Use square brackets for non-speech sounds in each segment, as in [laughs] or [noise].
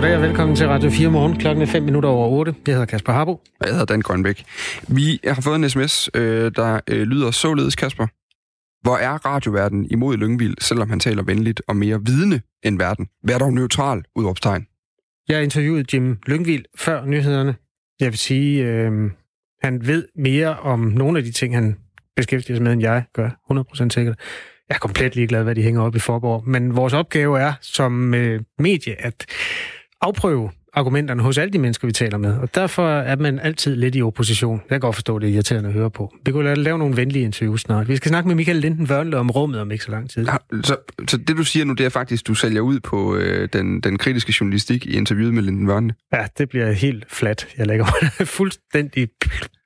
Goddag og velkommen til Radio 4 morgen. Klokken er 5 minutter over 8. Jeg hedder Kasper Harbo. Jeg hedder Dan Grønbæk. Vi har fået en sms, øh, der øh, lyder således, Kasper. Hvor er radioverden imod Lyngvild, selvom han taler venligt og mere vidende end verden? Vær dog neutral, udråbstegn. Jeg interviewede Jim Lyngvild før nyhederne. Jeg vil sige, øh, han ved mere om nogle af de ting, han beskæftiger sig med, end jeg gør. 100% sikkert. Jeg er komplet ligeglad, hvad de hænger op i Forborg. Men vores opgave er som øh, medie at afprøve argumenterne hos alle de mennesker, vi taler med. Og derfor er man altid lidt i opposition. Jeg kan godt forstå, det er irriterende at høre på. Vi kunne lave nogle venlige interviews snart. Vi skal snakke med Michael Linden Vørnle om rummet om ikke så lang tid. Så, så det, du siger nu, det er faktisk, du sælger ud på øh, den, den kritiske journalistik i interviewet med Linden Vørnle? Ja, det bliver helt flat. Jeg lægger mig [laughs] fuldstændig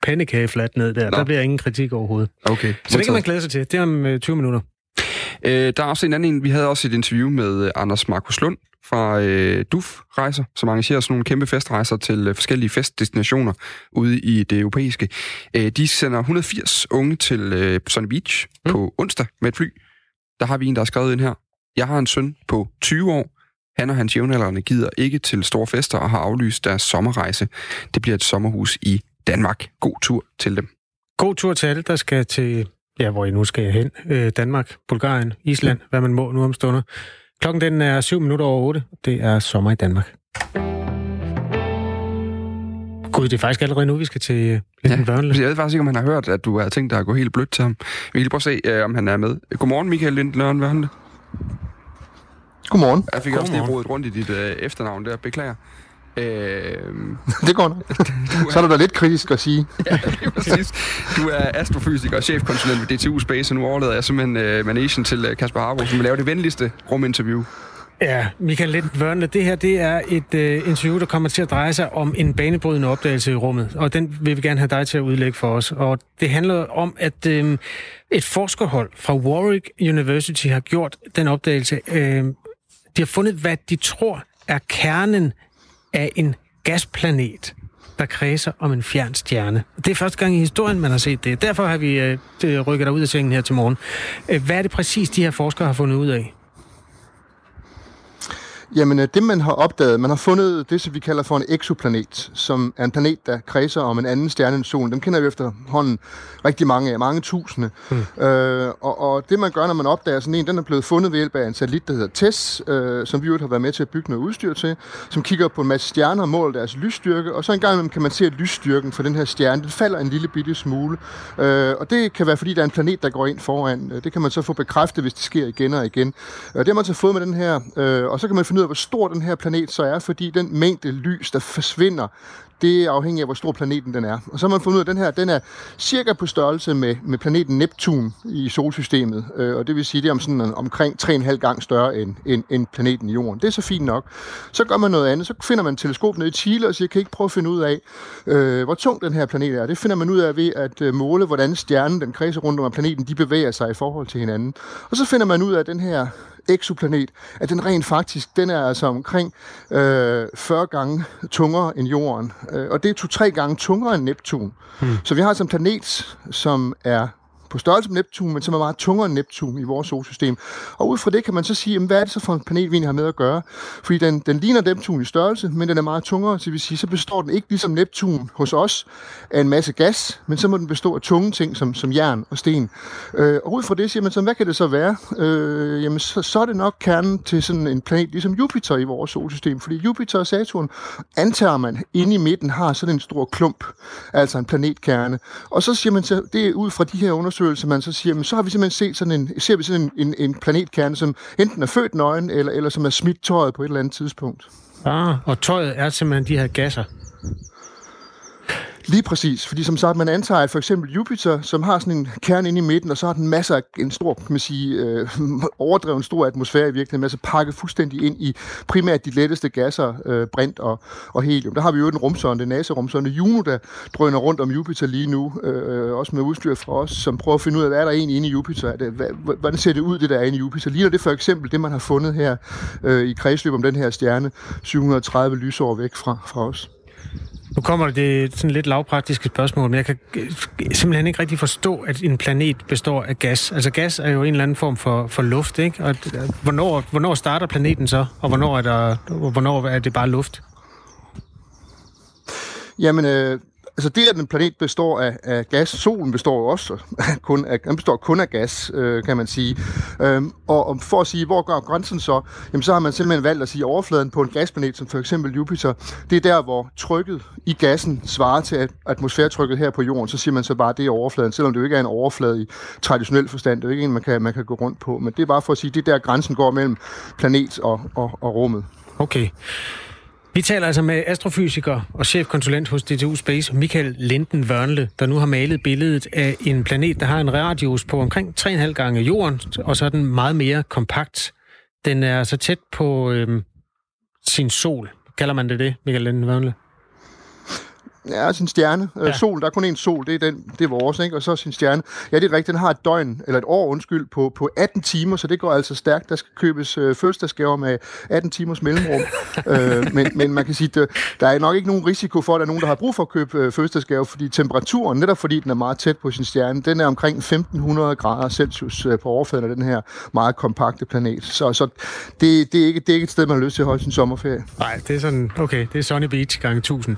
pandekage flat ned der. Nå. Der bliver ingen kritik overhovedet. Okay. Så det kan man glæde sig til. Det er om øh, 20 minutter. Øh, der er også en anden en. Vi havde også et interview med øh, Anders Markus Lund fra øh, DUF Rejser, som arrangerer sådan nogle kæmpe festrejser til øh, forskellige festdestinationer ude i det europæiske. Øh, de sender 180 unge til øh, Sunny Beach mm. på onsdag med et fly. Der har vi en, der har skrevet ind her. Jeg har en søn på 20 år. Han og hans jævnaldrende gider ikke til store fester og har aflyst deres sommerrejse. Det bliver et sommerhus i Danmark. God tur til dem. God tur til alle, der skal til ja, hvor I nu skal hen. Øh, Danmark, Bulgarien, Island, hvad man må nu om stunder. Klokken den er 7 minutter over 8. Det er sommer i Danmark. Gud, det er faktisk allerede nu, vi skal til Linden ja. Jeg ved faktisk ikke, om han har hørt, at du har tænkt dig at gå helt blødt til ham. Vi kan lige prøve at se, uh, om han er med. Godmorgen, Michael Linden Børnle. Godmorgen. Jeg fik Godmorgen. også lige rodet rundt i dit uh, efternavn der. Beklager. Øh, [laughs] det går nok. [laughs] er, Så er der da lidt kritisk at sige. ja, præcis. Du er astrofysiker og chefkonsulent ved DTU Space, og nu overlader jeg simpelthen uh, managen til uh, Kasper Harbo, som vil lave det venligste ruminterview. Ja, Michael Lind Vørne, det her det er et uh, interview, der kommer til at dreje sig om en banebrydende opdagelse i rummet, og den vil vi gerne have dig til at udlægge for os. Og det handler om, at uh, et forskerhold fra Warwick University har gjort den opdagelse. Uh, de har fundet, hvad de tror er kernen af en gasplanet, der kredser om en fjern stjerne. Det er første gang i historien, man har set det. Derfor har vi øh, rykket dig ud af sengen her til morgen. Øh, hvad er det præcis, de her forskere har fundet ud af? Jamen, øh, det man har opdaget, man har fundet det, som vi kalder for en exoplanet, som er en planet, der kredser om en anden stjerne end solen. Dem kender vi efterhånden rigtig mange af, mange tusinde. Mm. Øh, og, og det man gør, når man opdager sådan en, den er blevet fundet ved hjælp af en satellit, der hedder TESS, øh, som vi jo har været med til at bygge noget udstyr til, som kigger på en masse stjerner og måler deres lysstyrke, og så en gang kan man se, at lysstyrken for den her stjerne, den falder en lille bitte smule. Øh, og det kan være, fordi der er en planet, der går ind foran. Det kan man så få bekræftet, hvis det sker igen og igen. Og det har man så fået med den her, øh, og så kan man finde ud af, hvor stor den her planet så er, fordi den mængde lys, der forsvinder, det er afhængigt af, hvor stor planeten den er. Og så har man fundet ud af, at den her den er cirka på størrelse med, med planeten Neptun i solsystemet. Øh, og det vil sige, det er om sådan en, omkring 3,5 gange større end, end, end planeten Jorden. Det er så fint nok. Så gør man noget andet. Så finder man et teleskop nede i Chile og siger, kan I ikke prøve at finde ud af, øh, hvor tung den her planet er. Det finder man ud af ved at øh, måle, hvordan stjernen, den kredser rundt om planeten, de bevæger sig i forhold til hinanden. Og så finder man ud af, at den her eksoplanet, at den rent faktisk, den er altså omkring øh, 40 gange tungere end Jorden. Øh, og det er to-tre gange tungere end Neptun. Hmm. Så vi har altså en planet, som er på størrelse med Neptun, men som er meget tungere end Neptun i vores solsystem. Og ud fra det kan man så sige, jamen, hvad er det så for en planet, vi har med at gøre? Fordi den, den ligner Neptun i størrelse, men den er meget tungere, så vil sige, så består den ikke ligesom Neptun hos os af en masse gas, men så må den bestå af tunge ting som, som jern og sten. Øh, og ud fra det siger man så, hvad kan det så være? Øh, jamen, så, så er det nok kernen til sådan en planet ligesom Jupiter i vores solsystem, fordi Jupiter og Saturn antager man inde i midten har sådan en stor klump, altså en planetkerne. Og så siger man så, det er ud fra de her undersøgelser, undersøgelse, man så siger, men så har vi simpelthen set sådan en, ser vi sådan en, en, en planetkerne, som enten er født nøgen, eller, eller som er smidt tøjet på et eller andet tidspunkt. Ah, og tøjet er simpelthen de her gasser? Lige præcis, fordi som sagt, man antager, at for eksempel Jupiter, som har sådan en kerne inde i midten, og så har den masser af en stor, kan man sige, øh, [laughs] overdreven stor atmosfære i virkeligheden, altså pakket fuldstændig ind i primært de letteste gasser, øh, brint og, og helium. Der har vi jo den rumsonde, NASA-rumsonde Juno, der drøner rundt om Jupiter lige nu, øh, også med udstyr fra os, som prøver at finde ud af, hvad er der egentlig inde i Jupiter? Er det, hvad, hvordan ser det ud, det der er inde i Jupiter? Ligner det for eksempel det, man har fundet her øh, i kredsløb om den her stjerne, 730 lysår væk fra, fra os? Nu kommer det sådan lidt lavpraktiske spørgsmål, men jeg kan øh, simpelthen ikke rigtig forstå, at en planet består af gas. Altså gas er jo en eller anden form for, for luft, ikke? Og øh, hvornår, hvornår starter planeten så, og hvornår er, der, hvornår er det bare luft? Jamen, øh, Altså det, at en planet består af, af gas, solen består jo også [laughs] kun af, den består kun af gas, øh, kan man sige. Øhm, og, og for at sige, hvor går grænsen så, jamen så har man simpelthen valgt at sige, at overfladen på en gasplanet, som for eksempel Jupiter, det er der, hvor trykket i gassen svarer til atmosfæretrykket her på jorden. Så siger man så bare, at det er overfladen, selvom det jo ikke er en overflade i traditionel forstand. Det er jo ikke en, man kan, man kan gå rundt på. Men det er bare for at sige, at det er der, grænsen går mellem planet og, og, og rummet. Okay. Vi taler altså med astrofysiker og chefkonsulent hos DTU Space, Michael Linden Wørnle, der nu har malet billedet af en planet, der har en radius på omkring 3,5 gange jorden, og så er den meget mere kompakt. Den er så tæt på øhm, sin sol. Kalder man det det, Michael Linden Wørnle? Ja, sin stjerne. Øh, ja. Sol, der er kun én sol, det er, den, det er vores, ikke? og så sin stjerne. Ja, det er rigtigt, den har et døgn, eller et år, undskyld, på, på 18 timer, så det går altså stærkt. Der skal købes øh, fødselsdagsgaver med 18 timers mellemrum. [laughs] øh, men, men man kan sige, at der er nok ikke nogen risiko for, at der er nogen, der har brug for at købe øh, fødselsdagsgaver, fordi temperaturen, netop fordi den er meget tæt på sin stjerne, den er omkring 1500 grader Celsius øh, på overfladen af den her meget kompakte planet. Så, så det, det, er ikke, det er ikke et sted, man har lyst til at holde sin sommerferie. Nej, det er sådan, okay, det er Sunny Beach gange 1000.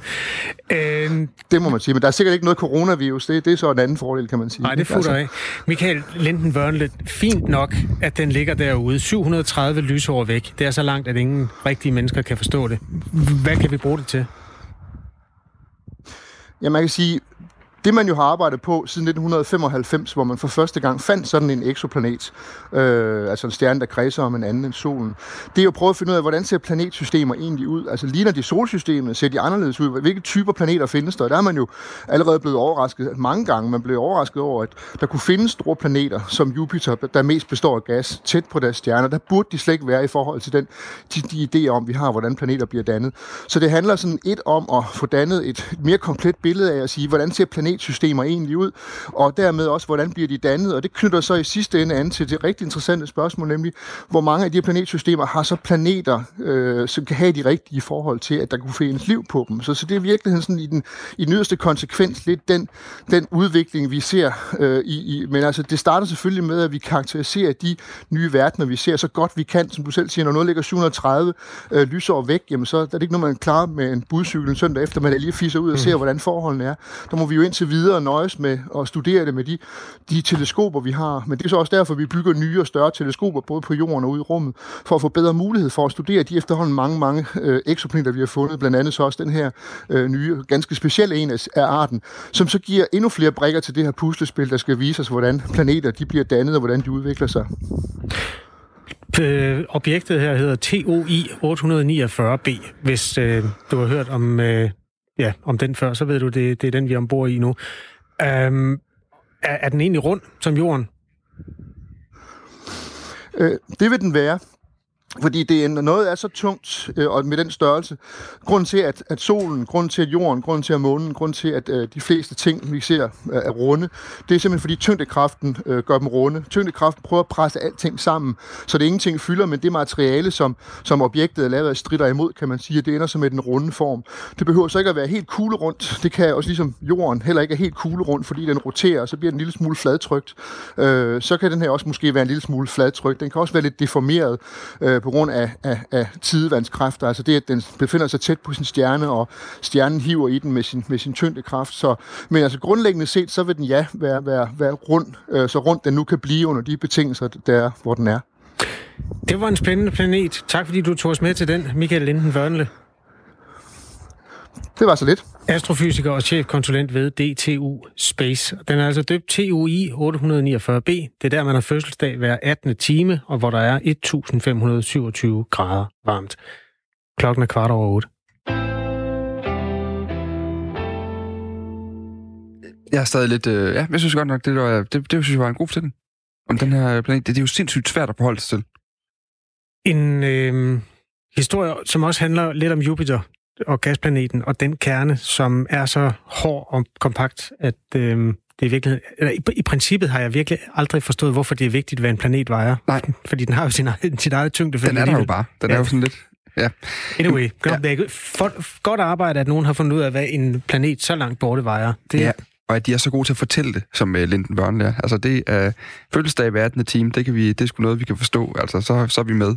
Øh, Øh, det må man sige, men der er sikkert ikke noget coronavirus. Det, det er så en anden fordel, kan man sige. Nej, det futter altså. af. Michael Linden Wørnle, fint nok, at den ligger derude. 730 lysår væk. Det er så langt, at ingen rigtige mennesker kan forstå det. Hvad kan vi bruge det til? Ja, man kan sige, det man jo har arbejdet på siden 1995, hvor man for første gang fandt sådan en eksoplanet, øh, altså en stjerne, der kredser om en anden end solen, det er jo at prøve at finde ud af, hvordan ser planetsystemer egentlig ud? Altså ligner de solsystemet? Ser de anderledes ud? Hvilke typer planeter findes der? Der er man jo allerede blevet overrasket mange gange. Man blev overrasket over, at der kunne findes store planeter, som Jupiter, der mest består af gas, tæt på deres stjerner. Der burde de slet ikke være i forhold til den, de, de idéer om, vi har, hvordan planeter bliver dannet. Så det handler sådan et om at få dannet et mere komplet billede af at sige, hvordan ser planet planetsystemer egentlig ud, og dermed også, hvordan bliver de dannet, og det knytter så i sidste ende an til det rigtig interessante spørgsmål, nemlig, hvor mange af de her planetsystemer har så planeter, øh, som kan have de rigtige forhold til, at der kunne findes liv på dem. Så, så det er virkelig sådan i den, i den yderste konsekvens lidt den, den udvikling, vi ser øh, i, i, men altså det starter selvfølgelig med, at vi karakteriserer de nye verdener, vi ser så godt vi kan, som du selv siger, når noget ligger 730 øh, lysår væk, jamen så er det ikke noget, man klarer med en budcykel en søndag efter, man lige fiser ud og ser, mm. hvordan forholdene er. Der må vi jo ind til videre nøjes med at studere det med de, de teleskoper, vi har. Men det er så også derfor, vi bygger nye og større teleskoper, både på jorden og ude i rummet, for at få bedre mulighed for at studere de efterhånden mange, mange øh, eksoplaneter, vi har fundet. Blandt andet så også den her øh, nye, ganske specielle en af arten, som så giver endnu flere brikker til det her puslespil, der skal vise os, hvordan planeter de bliver dannet og hvordan de udvikler sig. Øh, objektet her hedder TOI 849b, hvis øh, du har hørt om øh, ja, om den før, så ved du, det, det er den, vi er ombord i nu. Øhm, er, er den egentlig rund som jorden? Øh, det vil den være. Fordi det er noget er så tungt, øh, og med den størrelse. Grund til, at, at solen, grund til, at jorden, grund til, at månen, grund til, at øh, de fleste ting, vi ser, øh, er runde, det er simpelthen fordi tyngdekraften øh, gør dem runde. Tyngdekraften prøver at presse alting sammen, så det ingenting fylder, men det materiale, som, som objektet er lavet af, strider imod, kan man sige, at det ender som med den runde form. Det behøver så ikke at være helt kuglerundt. Det kan også ligesom jorden heller ikke er helt kuglerundt, fordi den roterer, og så bliver den en lille smule fladtrykt. Øh, så kan den her også måske være en lille smule fladtrykt. Den kan også være lidt deformeret øh, på grund af, af, af tidevandskræfter. Altså det, at den befinder sig tæt på sin stjerne, og stjernen hiver i den med sin, med sin tyngdekraft. Så, men altså grundlæggende set, så vil den ja være, være, være rund, øh, så rundt den nu kan blive under de betingelser, der hvor den er. Det var en spændende planet. Tak fordi du tog os med til den, Michael Linden Wørnle. Det var så lidt. Astrofysiker og chefkonsulent ved DTU Space. Den er altså døbt TUI 849b. Det er der, man har fødselsdag hver 18. time, og hvor der er 1527 grader varmt. Klokken er kvart over 8. Jeg er stadig lidt... Øh, ja, jeg synes godt nok, det, var, det, det synes jeg var en god fortælling om den her planet. Det, det er jo sindssygt svært at forholde sig til. En øh, historie, som også handler lidt om Jupiter og gasplaneten, og den kerne, som er så hård og kompakt, at øh, det er virkelig, eller i, i princippet har jeg virkelig aldrig forstået, hvorfor det er vigtigt, hvad en planet vejer. Nej. [laughs] Fordi den har jo sin, egen, sin eget tyngde. Den er der jo bare. Den ja. er jo sådan lidt... Ja. Anyway, godt, ja. For, godt arbejde, at nogen har fundet ud af, hvad en planet så langt borte vejer. Det... Ja, og at de er så gode til at fortælle det, som uh, Linden Børnle er. Altså det er uh, fødselsdag hver 18. time, det, kan vi, det er sgu noget, vi kan forstå. Altså så, så er vi med.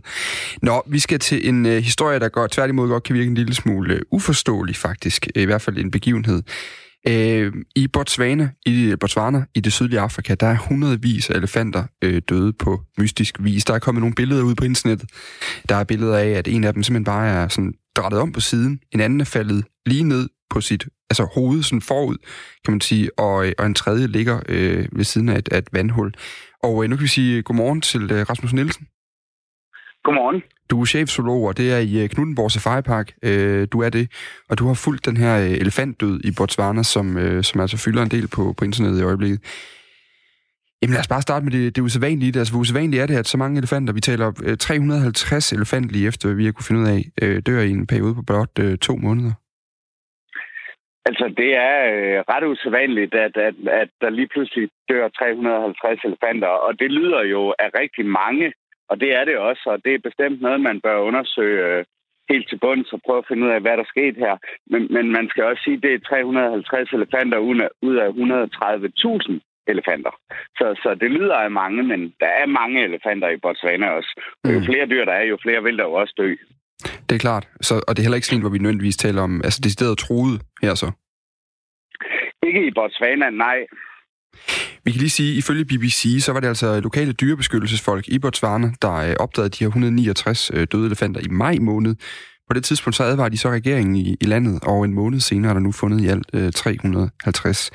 Nå, vi skal til en uh, historie, der går tværtimod godt kan virke en lille smule uh, uforståelig faktisk. I hvert fald en begivenhed. Øh, I Botswana, i Botswana, i det sydlige Afrika, der er hundredvis af elefanter øh, døde på mystisk vis. Der er kommet nogle billeder ud på internettet. Der er billeder af, at en af dem simpelthen bare er sådan drættet om på siden. En anden er faldet lige ned på sit altså hoved sådan forud, kan man sige, og, og en tredje ligger øh, ved siden af et, af et vandhul. Og øh, nu kan vi sige godmorgen til øh, Rasmus Nielsen. Godmorgen. Du er chefzoolog, og det er i øh, Knuttenborg Safari Park. Øh, du er det, og du har fulgt den her øh, elefantdød i Botswana, som, som altså fylder en del på, på internettet i øjeblikket. Jamen lad os bare starte med det, det usædvanlige. Altså, hvor usædvanligt er det, at så mange elefanter, vi taler om 350 elefanter lige efter, vi har kunne finde ud af, øh, dør i en periode på blot øh, to måneder. Altså, det er øh, ret usædvanligt, at, at, at der lige pludselig dør 350 elefanter, og det lyder jo af rigtig mange, og det er det også, og det er bestemt noget, man bør undersøge øh, helt til bunds og prøve at finde ud af, hvad der skete her. Men, men man skal også sige, at det er 350 elefanter ud af 130.000 elefanter. Så, så det lyder af mange, men der er mange elefanter i Botswana også. Og jo mm. flere dyr der er, jo flere vil der jo også dø. Det er klart. Så, og det er heller ikke sådan, hvor vi nødvendigvis taler om, altså decideret troet her så? Ikke i Botswana, nej. Vi kan lige sige, ifølge BBC, så var det altså lokale dyrebeskyttelsesfolk i Botswana, der øh, opdagede de her 169 øh, døde elefanter i maj måned. På det tidspunkt så advarede de så regeringen i, i landet, og en måned senere er der nu fundet i alt øh, 350.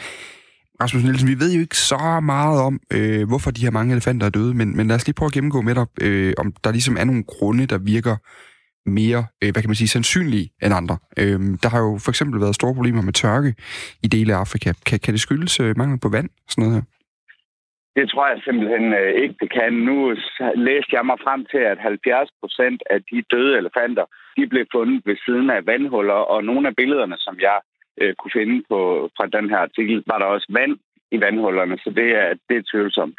Rasmus Nielsen, vi ved jo ikke så meget om, øh, hvorfor de her mange elefanter er døde, men, men lad os lige prøve at gennemgå med dig, øh, om der ligesom er nogle grunde, der virker mere, øh, hvad kan man sige, sandsynlige end andre. Øh, der har jo for eksempel været store problemer med tørke i dele af Afrika. Kan, kan det skyldes øh, mangel på vand, sådan noget her? Det tror jeg simpelthen øh, ikke, det kan. Nu læste jeg mig frem til, at 70 procent af de døde elefanter, de blev fundet ved siden af vandhuller, og nogle af billederne, som jeg øh, kunne finde på, fra den her artikel, var der også vand i vandhullerne, så det er, det er tvivlsomt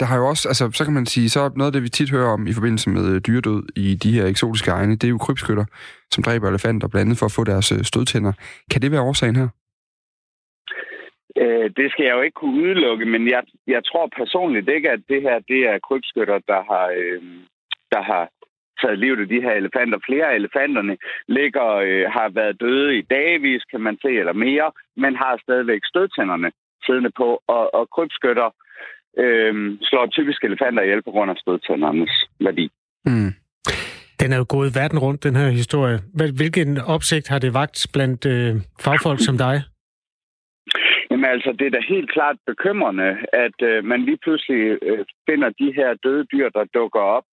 der har jo også, altså så kan man sige, så noget af det, vi tit hører om i forbindelse med øh, dyredød i de her eksotiske egne, det er jo krybskytter, som dræber elefanter, blandt andet for at få deres øh, stødtænder. Kan det være årsagen her? Øh, det skal jeg jo ikke kunne udelukke, men jeg, jeg tror personligt ikke, at det her det er krybskytter, der har, øh, der har taget livet af de her elefanter. Flere af elefanterne ligger, øh, har været døde i dagvis, kan man se, eller mere, men har stadigvæk stødtænderne siddende på, og, og krybskytter øh, slår typisk elefanter ihjel på grund af stødtændernes værdi. Mm. Den er jo gået verden rundt, den her historie. Hvilken opsigt har det vagt blandt øh, fagfolk som dig? Jamen altså, det er da helt klart bekymrende, at øh, man lige pludselig øh, finder de her døde dyr, der dukker op.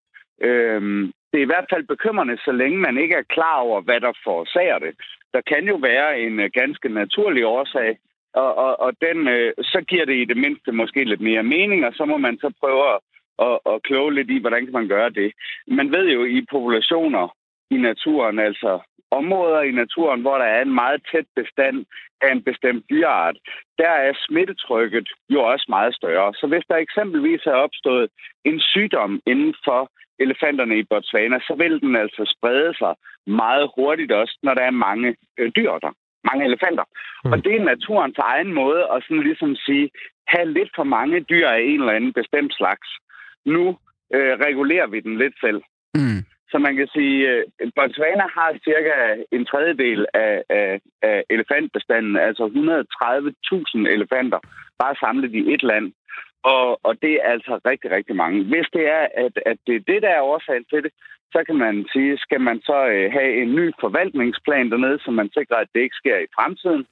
Øh, det er i hvert fald bekymrende, så længe man ikke er klar over, hvad der forårsager det. Der kan jo være en øh, ganske naturlig årsag, og, og, og den, øh, så giver det i det mindste måske lidt mere mening, og så må man så prøve at, at, at kloge lidt i, hvordan kan man gøre det. Man ved jo i populationer i naturen, altså områder i naturen, hvor der er en meget tæt bestand af en bestemt dyreart, der er smittetrykket jo også meget større. Så hvis der eksempelvis er opstået en sygdom inden for elefanterne i Botswana, så vil den altså sprede sig meget hurtigt også, når der er mange øh, dyr der mange elefanter. Mm. Og det er naturens egen måde at sådan ligesom sige, have lidt for mange dyr af en eller anden bestemt slags. Nu øh, regulerer vi den lidt selv. Mm. Så man kan sige, at øh, Botswana har cirka en tredjedel af, af, af elefantbestanden, altså 130.000 elefanter, bare samlet i et land. Og, og det er altså rigtig, rigtig mange. Hvis det er, at, at det er det, der er årsagen til det, så kan man sige, skal man så øh, have en ny forvaltningsplan dernede, så man sikrer, at det ikke sker i fremtiden.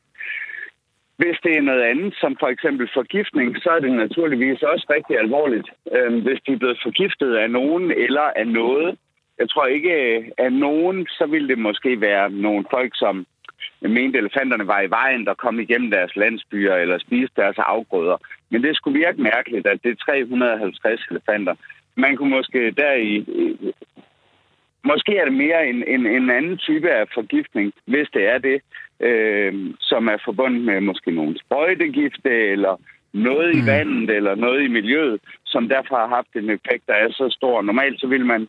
Hvis det er noget andet, som for eksempel forgiftning, så er det naturligvis også rigtig alvorligt, øh, hvis de er blevet forgiftet af nogen eller af noget. Jeg tror ikke, at af nogen, så vil det måske være nogle folk, som mente, elefanterne var i vejen, der kom igennem deres landsbyer eller spiste deres afgrøder. Men det skulle virke mærkeligt, at det er 350 elefanter. Man kunne måske der i, Måske er det mere en, en, en anden type af forgiftning, hvis det er det, øh, som er forbundet med måske nogle sprøjtegifte eller noget i mm. vandet eller noget i miljøet, som derfor har haft en effekt, der er så stor. Normalt så vil man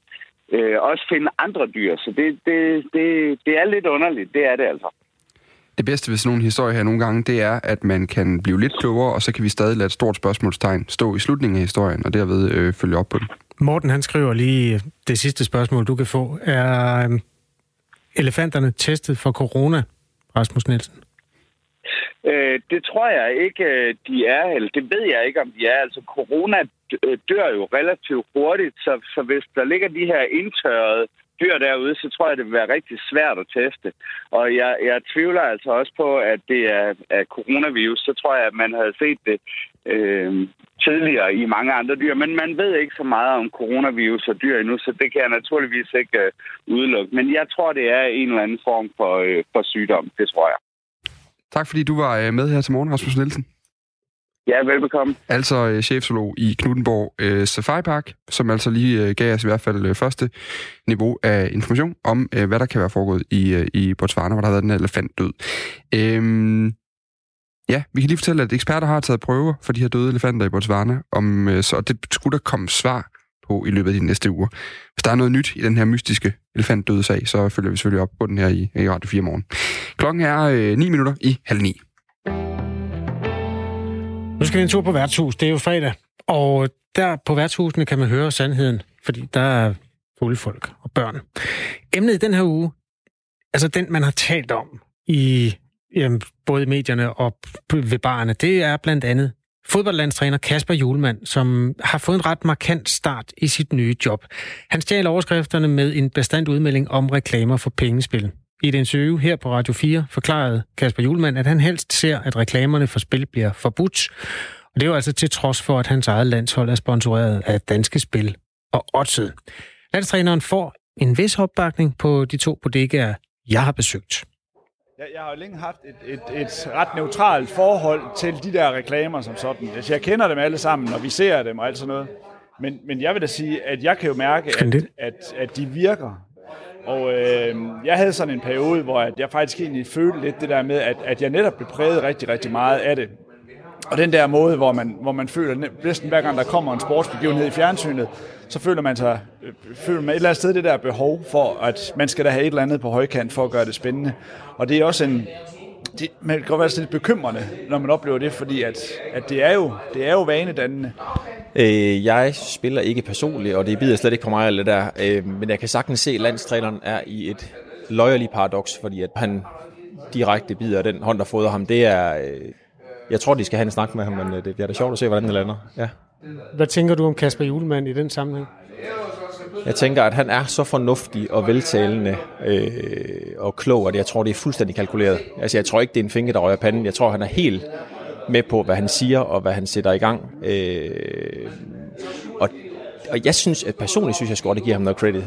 øh, også finde andre dyr. Så det, det, det, det er lidt underligt, det er det altså. Det bedste ved sådan nogle historier her nogle gange, det er, at man kan blive lidt klogere, og så kan vi stadig lade et stort spørgsmålstegn stå i slutningen af historien, og derved øh, følge op på den. Morten, han skriver lige det sidste spørgsmål, du kan få. Er øhm, elefanterne testet for corona, Rasmus Nielsen? Øh, det tror jeg ikke, øh, de er, eller det ved jeg ikke, om de er. Altså, corona øh, dør jo relativt hurtigt, så, så hvis der ligger de her indtørrede dyr derude, så tror jeg, det vil være rigtig svært at teste. Og jeg, jeg tvivler altså også på, at det er, er coronavirus. Så tror jeg, at man havde set det øh, tidligere i mange andre dyr. Men man ved ikke så meget om coronavirus og dyr endnu, så det kan jeg naturligvis ikke øh, udelukke. Men jeg tror, det er en eller anden form for, øh, for sygdom. Det tror jeg. Tak fordi du var øh, med her til morgen, Rasmus Nielsen. Ja, velbekomme. Altså øh, chefsolog i Knuttenborg øh, Safari Park, som altså lige øh, gav os i hvert fald øh, første niveau af information om, øh, hvad der kan være foregået i, øh, i Botswana, hvor der har været den elefant død. Øhm, ja, vi kan lige fortælle, at eksperter har taget prøver for de her døde elefanter i Botswana, om, øh, så det skulle der komme svar på i løbet af de næste uger. Hvis der er noget nyt i den her mystiske elefantdøde sag, så følger vi selvfølgelig op på den her i, i Radio 4 morgen. Klokken er øh, 9 minutter i halv 9. Nu skal vi en tur på værtshus. Det er jo fredag. Og der på værtshusene kan man høre sandheden, fordi der er fulde folk og børn. Emnet i den her uge, altså den, man har talt om i jamen, både i medierne og ved barerne, det er blandt andet fodboldlandstræner Kasper Julemand, som har fået en ret markant start i sit nye job. Han stjal overskrifterne med en bestandt udmelding om reklamer for pengespil. I et interview her på Radio 4 forklarede Kasper Julemand, at han helst ser, at reklamerne for spil bliver forbudt. Og det er jo altså til trods for, at hans eget landshold er sponsoreret af Danske Spil og Odset. Landstræneren får en vis opbakning på de to bodegaer, jeg har besøgt. Jeg, jeg har jo længe haft et, et, et ret neutralt forhold til de der reklamer som sådan. Altså, jeg kender dem alle sammen, og vi ser dem og alt sådan noget. Men, men jeg vil da sige, at jeg kan jo mærke, at, at, at de virker. Og øh, jeg havde sådan en periode, hvor jeg faktisk egentlig følte lidt det der med, at, at jeg netop blev præget rigtig, rigtig meget af det. Og den der måde, hvor man, hvor man føler, næsten hver gang der kommer en sportsbegivenhed i fjernsynet, så føler man sig, øh, føler man et eller andet sted det der behov for, at man skal da have et eller andet på højkant for at gøre det spændende. Og det er også en, det, man kan godt være lidt bekymrende, når man oplever det, fordi at, at det, er jo, det er jo vanedannende. Øh, jeg spiller ikke personligt, og det bider slet ikke på mig, eller det der. Øh, men jeg kan sagtens se, at landstræneren er i et løjerligt paradoks, fordi at han direkte bider den hånd, der fodrer ham. Det er... Øh, jeg tror, de skal have en snak med ham, men øh, det bliver da sjovt at se, hvordan det lander. Ja. Hvad tænker du om Kasper Julemand i den sammenhæng? Jeg tænker, at han er så fornuftig og veltalende øh, og klog, at jeg tror, det er fuldstændig kalkuleret. Altså, jeg tror ikke, det er en finger, der rører panden. Jeg tror, han er helt med på, hvad han siger og hvad han sætter i gang. Øh, og, og jeg synes, at personligt synes jeg godt, det giver ham noget credit.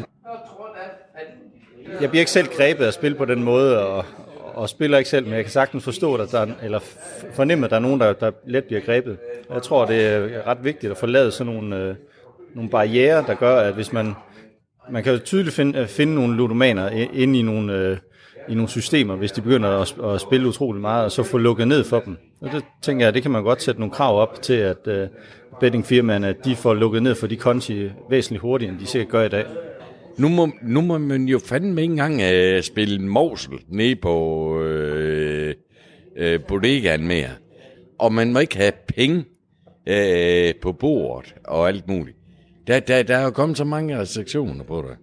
Jeg bliver ikke selv grebet at spille på den måde, og, og spiller ikke selv, men jeg kan sagtens forstå, at der er, eller fornemme, at der er nogen, der, der let bliver grebet. Jeg tror, det er ret vigtigt at forlade sådan nogle, øh, nogle barriere, der gør, at hvis man, man kan jo tydeligt finde, øh, finde nogle ludomaner inde i nogle, øh, i nogle systemer, hvis de begynder at, at spille utrolig meget, og så få lukket ned for dem. Og det tænker jeg, det kan man godt sætte nogle krav op til, at øh, bettingfirmaerne de får lukket ned for de konti væsentligt hurtigere, end de sikkert gør i dag. Nu må, nu må man jo fandme ikke engang øh, spille Morsel ned på øh, øh, bodegaen mere. Og man må ikke have penge øh, på bordet og alt muligt. Der, der, der er jo kommet så mange restriktioner på det.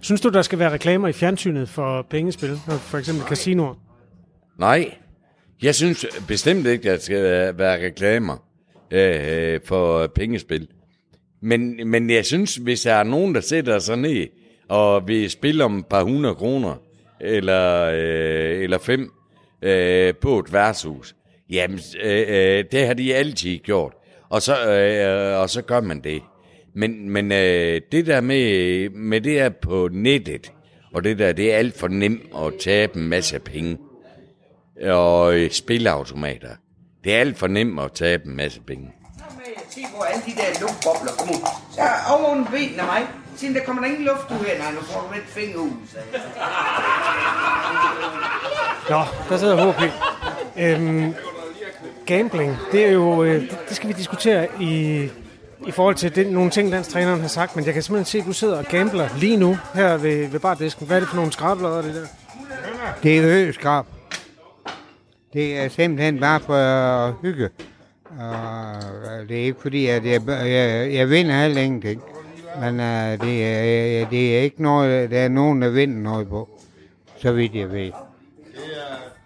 Synes du, der skal være reklamer i fjernsynet for pengespil, for eksempel casinoer? Nej, jeg synes bestemt ikke, der skal være reklamer øh, for pengespil. Men, men jeg synes, hvis der er nogen, der sætter sig ned og vil spille om et par hundrede kroner, eller, øh, eller fem øh, på et værtshus, jamen, øh, øh, det har de altid gjort. Og så, øh, og så gør man det. Men, men øh, det der med, med det her på nettet, og det der, det er alt for nemt at tabe en masse penge. Og øh, spilleautomater. Det er alt for nemt at tabe en masse penge. Se på alle de der luftbobler. Kom ud. Så over en ben af mig. Siden der kommer der ingen luft ud her. Nej, nu får du lidt finger ud. Nå, der sidder HP. Øhm, gambling, det er jo, øh, det skal vi diskutere i i forhold til det, nogle ting, landstræneren har sagt, men jeg kan simpelthen se, at du sidder og gambler lige nu her ved, ved bardisken. Hvad er det for nogle skrablader, det der? Det er øskrab. Det er simpelthen bare for hygge. Og det er ikke fordi, at jeg, jeg, jeg vinder heller ingenting. Men uh, det, er, det er ikke noget, der er nogen, der vinder noget på. Så vidt jeg ved.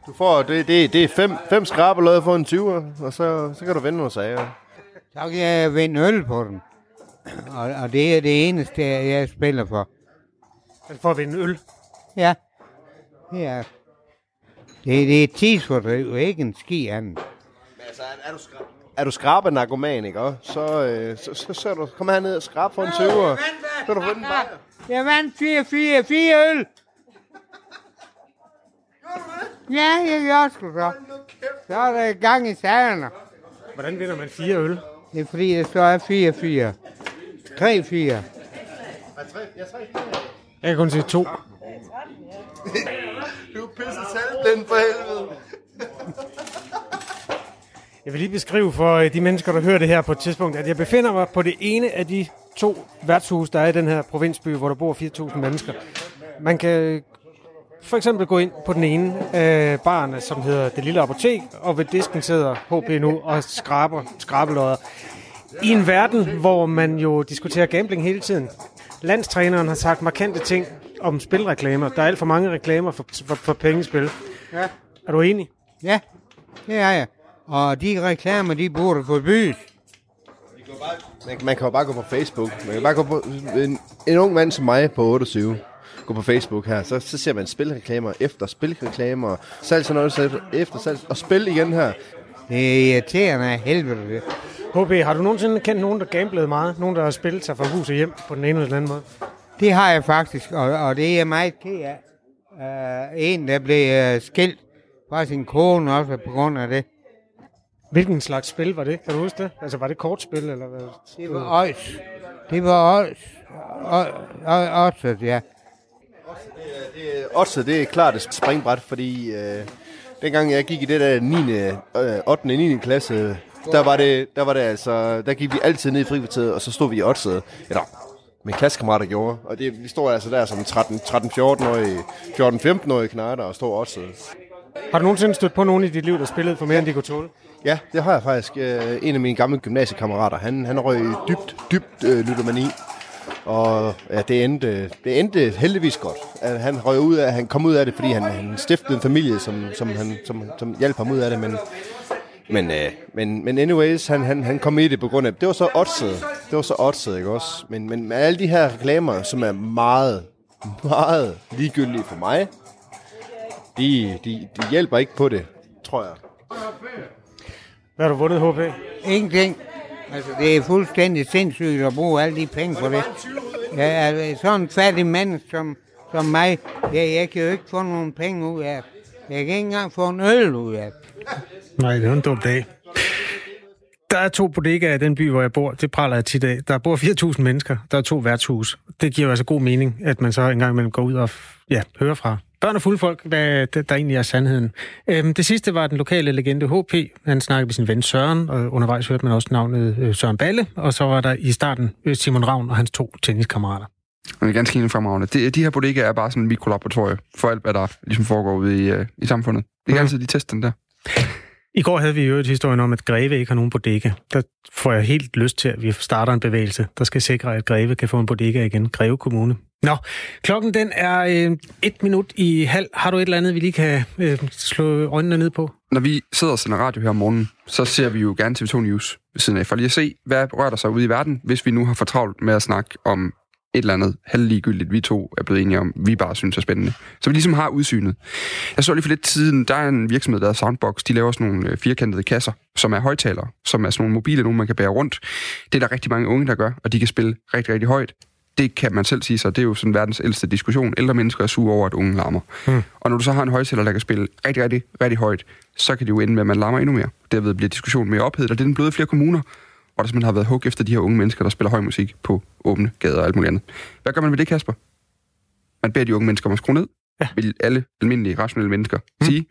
Du får, det, det, det er fem, fem skrabelød for en 20'er, og så, så kan du vinde nogle sager. Så kan jeg vinde øl på den. [clears throat] Og, og det er det eneste, jeg spiller for. For at vinde øl? Ja. Det er, det, det er tidsfordriv, ikke en ski anden. Men altså, er du, skrab, er du skrabe narkoman, ikke? også? Så, øh, så, så, så, du, kom herned og skrab for en 20'er. Så du vinde bare. Jeg vandt 4, 4, 4 øl. Ja, jeg gør sgu så. Så er der gang i sagerne. Hvordan vinder man fire øl? Det er fordi, der står 4, 4. 3, 4. Jeg kan kun se to. Du er pisse salgblind for helvede. Jeg vil lige beskrive for øh, de mennesker, der hører det her på et tidspunkt, at jeg befinder mig på det ene af de to værtshus, der er i den her provinsby, hvor der bor 4.000 mennesker. Man kan for eksempel gå ind på den ene af barerne, som hedder Det Lille Apotek, og ved disken sidder HP nu og skraber skrabelodder. I en verden, hvor man jo diskuterer gambling hele tiden. Landstræneren har sagt markante ting om spilreklamer. Der er alt for mange reklamer for, for, for pengespil. Ja. Er du enig? Ja, det er jeg. Og de reklamer, de burde forbydes. Man, man kan jo bare gå på Facebook. Man kan bare gå på en, en ung mand som mig på 28 gå på Facebook her, så, så ser man spilreklamer efter spilreklamer, salg sådan noget, så efter salg, og spil igen her. Det er irriterende af helvede. HB, har du nogensinde kendt nogen, der gamblede meget? Nogen, der har spillet sig fra hus og hjem på den ene eller den anden måde? Det har jeg faktisk, og, og det er jeg meget ked af. Uh, en, der blev uh, skilt fra sin kone også på grund af det. Hvilken slags spil var det? Kan du huske det? Altså, var det kortspil, eller hvad? Det var øjs. Det var øjs. Øjs, ja. Otse, det er klart et springbræt, fordi øh, dengang jeg gik i det der 9. Øh, 8. og 9. klasse, der var, det, der var det altså, der gik vi altid ned i frikvarteret, og så stod vi i Otse. Eller min klassekammerater gjorde. Og det, vi stod altså der som 13-14-årige, 14-15-årige knatter og stod Otse. Har du nogensinde stødt på nogen i dit liv, der spillede for mere, end de kunne tåle? Ja, det har jeg faktisk. En af mine gamle gymnasiekammerater, han, han røg dybt, dybt øh, ludomani. Og ja, det endte, det endte heldigvis godt. At han røg ud af, han kom ud af det, fordi han, han stiftede en familie, som, som, han, som, som hjalp ham ud af det. Men, men, øh, men, men anyways, han, han, han kom i det på grund af, det var så oddset. Det var så oddset, ikke også? Men, men med alle de her reklamer, som er meget, meget ligegyldige for mig, de, de, de hjælper ikke på det, tror jeg. Hvad har du vundet, HP? Ingenting. Altså, det er fuldstændig sindssygt at bruge alle de penge på det. Ja, altså, sådan en fattig mand som, som mig, ja, jeg kan jo ikke få nogen penge ud af Jeg kan ikke engang få en øl ud af Nej, det er en dum dag. Der er to bodegaer i den by, hvor jeg bor. Det praler jeg tit af. Der bor 4.000 mennesker. Der er to værtshus. Det giver jo altså god mening, at man så engang imellem går ud og ja, hører fra børn og fulde folk, hvad der egentlig er sandheden. Øhm, det sidste var den lokale legende HP. Han snakkede med sin ven Søren, og undervejs hørte man også navnet øh, Søren Balle, og så var der i starten øh, Simon Ravn og hans to tenniskammerater. Det er ganske enig fremragende. De, de her bodegaer er bare sådan en mikrolaboratorie for alt, hvad der ligesom foregår ude i, uh, i samfundet. Det kan mm. altid de teste den der. I går havde vi jo et historien om, at Greve ikke har nogen bodega. Der får jeg helt lyst til, at vi starter en bevægelse, der skal sikre, at Greve kan få en bodega igen. Greve Kommune. Nå, klokken den er øh, et minut i halv. Har du et eller andet, vi lige kan øh, slå øjnene ned på? Når vi sidder og sender radio her om morgenen, så ser vi jo gerne TV2 News ved siden af, for lige at se, hvad rører der sig ude i verden, hvis vi nu har fortravlt med at snakke om et eller andet halvligegyldigt, vi to er blevet enige om, vi bare synes er spændende. Så vi ligesom har udsynet. Jeg så lige for lidt tiden, der er en virksomhed, der er Soundbox, de laver sådan nogle øh, firkantede kasser, som er højtalere, som er sådan nogle mobile, nogle man kan bære rundt. Det er der rigtig mange unge, der gør, og de kan spille rigtig, rigtig højt det kan man selv sige sig, det er jo sådan verdens ældste diskussion. Ældre mennesker er sure over, at unge larmer. Mm. Og når du så har en højtaler, der kan spille rigtig, rigtig, rigtig højt, så kan det jo ende med, at man larmer endnu mere. Derved bliver diskussionen mere ophedet, og det er den bløde flere kommuner, hvor der simpelthen har været hug efter de her unge mennesker, der spiller høj musik på åbne gader og alt muligt andet. Hvad gør man med det, Kasper? Man beder de unge mennesker om at skrue ned. ja. vil alle almindelige rationelle mennesker mm. sige.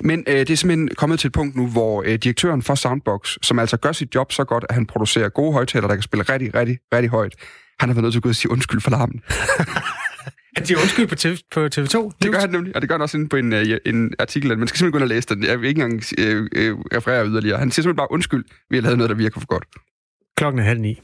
Men øh, det er simpelthen kommet til et punkt nu, hvor øh, direktøren for Soundbox, som altså gør sit job så godt, at han producerer gode højtalere, der kan spille rigtig, rigtig, rigtig højt, han har været nødt til at gå og sige undskyld for larmen. [laughs] Han siger undskyld på, TV, på TV2? Det gør han nemlig, og det gør han også inde på en, uh, en artikel. Man skal simpelthen gå ind og læse den. Jeg vil ikke engang uh, uh, referere yderligere. Han siger simpelthen bare undskyld, vi har lavet noget, der virker for godt. Klokken er halv ni.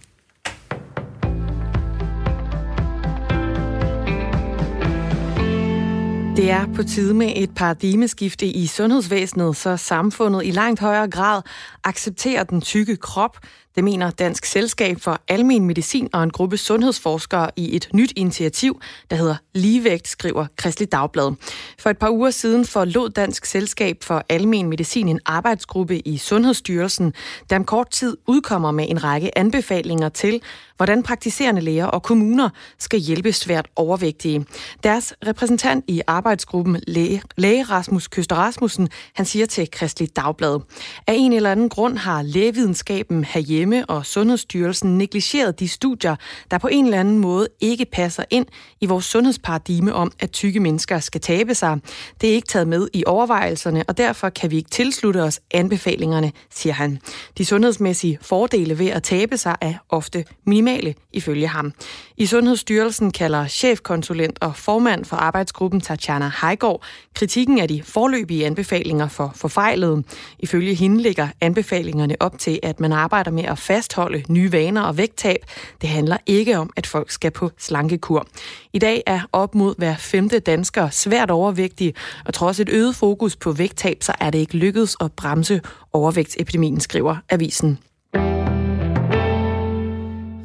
Det er på tide med et paradigmeskifte i sundhedsvæsenet, så samfundet i langt højere grad accepterer den tykke krop, det mener Dansk Selskab for Almen Medicin og en gruppe sundhedsforskere i et nyt initiativ, der hedder Ligevægt, skriver Kristelig Dagblad. For et par uger siden forlod Dansk Selskab for Almen Medicin en arbejdsgruppe i Sundhedsstyrelsen, der om kort tid udkommer med en række anbefalinger til, hvordan praktiserende læger og kommuner skal hjælpe svært overvægtige. Deres repræsentant i arbejdsgruppen, læge, læge Rasmus Køster Rasmussen, han siger til Kristelig Dagblad, af en eller anden grund har lægevidenskaben herhjemme og Sundhedsstyrelsen negligeret de studier, der på en eller anden måde ikke passer ind i vores sundhedsparadigme om, at tykke mennesker skal tabe sig. Det er ikke taget med i overvejelserne, og derfor kan vi ikke tilslutte os anbefalingerne, siger han. De sundhedsmæssige fordele ved at tabe sig er ofte minimale, ifølge ham. I Sundhedsstyrelsen kalder chefkonsulent og formand for arbejdsgruppen Tatjana Heigård kritikken af de forløbige anbefalinger for forfejlede. Ifølge hende ligger anbefalingerne op til, at man arbejder med at fastholde nye vaner og vægttab. Det handler ikke om, at folk skal på slankekur. I dag er op mod hver femte dansker svært overvægtige, og trods et øget fokus på vægttab, så er det ikke lykkedes at bremse overvægtsepidemien, skriver avisen.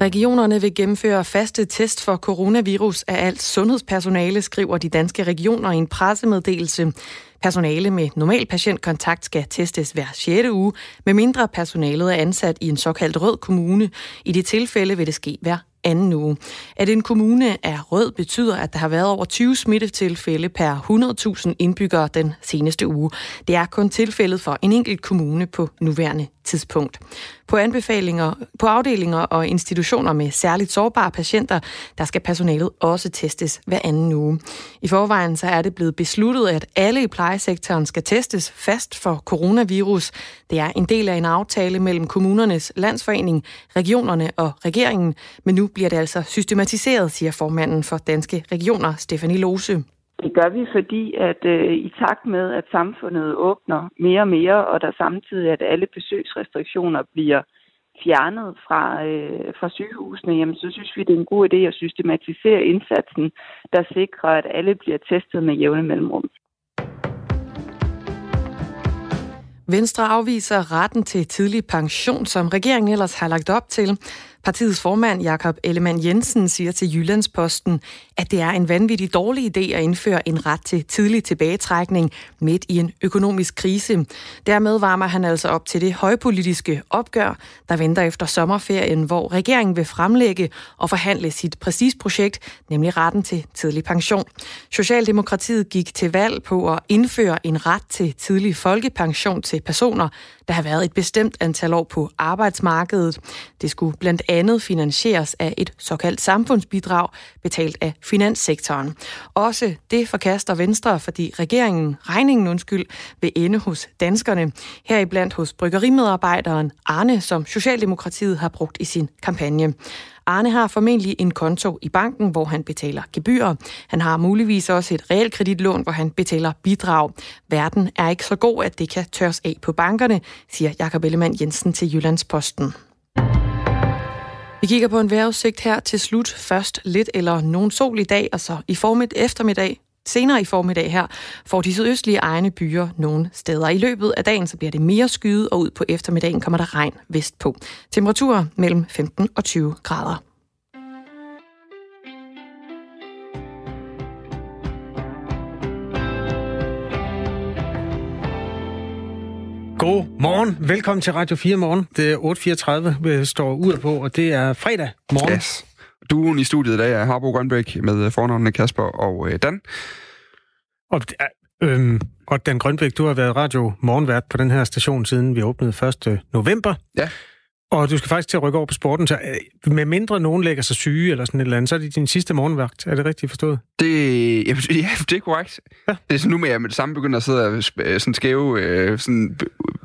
Regionerne vil gennemføre faste test for coronavirus af alt sundhedspersonale, skriver de danske regioner i en pressemeddelelse. Personale med normal patientkontakt skal testes hver 6. uge, medmindre personalet er ansat i en såkaldt rød kommune. I det tilfælde vil det ske hver anden uge. At en kommune er rød betyder, at der har været over 20 smittetilfælde per 100.000 indbyggere den seneste uge. Det er kun tilfældet for en enkelt kommune på nuværende tidspunkt. På anbefalinger på afdelinger og institutioner med særligt sårbare patienter, der skal personalet også testes hver anden uge. I forvejen så er det blevet besluttet, at alle i plejesektoren skal testes fast for coronavirus. Det er en del af en aftale mellem kommunernes landsforening, regionerne og regeringen, men nu bliver det altså systematiseret, siger formanden for Danske Regioner, Stefanie Lose. Det gør vi, fordi at øh, i takt med, at samfundet åbner mere og mere, og der samtidig at alle besøgsrestriktioner bliver fjernet fra, øh, fra sygehusene, jamen, så synes vi, det er en god idé at systematisere indsatsen, der sikrer, at alle bliver testet med jævne mellemrum. Venstre afviser retten til tidlig pension, som regeringen ellers har lagt op til. Partiets formand Jakob Ellemann Jensen siger til Jyllandsposten, at det er en vanvittig dårlig idé at indføre en ret til tidlig tilbagetrækning midt i en økonomisk krise. Dermed varmer han altså op til det højpolitiske opgør, der venter efter sommerferien, hvor regeringen vil fremlægge og forhandle sit præcis projekt, nemlig retten til tidlig pension. Socialdemokratiet gik til valg på at indføre en ret til tidlig folkepension til personer, der har været et bestemt antal år på arbejdsmarkedet. Det skulle blandt andet finansieres af et såkaldt samfundsbidrag betalt af finanssektoren. Også det forkaster Venstre, fordi regeringen, regningen undskyld, vil ende hos danskerne. Heriblandt hos bryggerimedarbejderen Arne, som Socialdemokratiet har brugt i sin kampagne. Arne har formentlig en konto i banken, hvor han betaler gebyrer. Han har muligvis også et realkreditlån, hvor han betaler bidrag. Verden er ikke så god, at det kan tørs af på bankerne, siger Jakob Ellemann Jensen til Jyllandsposten. Vi kigger på en vejrudsigt her til slut. Først lidt eller nogen sol i dag, og så i formiddag eftermiddag Senere i formiddag her får de sydøstlige egne byer nogle steder. I løbet af dagen så bliver det mere skyet, og ud på eftermiddagen kommer der regn vestpå. Temperaturer mellem 15 og 20 grader. God morgen. Velkommen til Radio 4 morgen. Det er 8.34, vi står ud på, og det er fredag morgen. Yes. Duen i studiet i dag er Harbo Grønbæk med fornavnene Kasper og øh, Dan. Og, øhm, og Dan Grønbæk, du har været radio morgenvært på den her station, siden vi åbnede 1. november. Ja. Og du skal faktisk til at rykke over på sporten, så øh, med mindre nogen lægger sig syge eller sådan et eller andet, så er det din sidste morgenvagt. Er det rigtigt forstået? Det, [laughs] ja, det er korrekt. Ja. Det er sådan nu med, at jeg med det samme begynder at sidde og sådan skæve, øh, sådan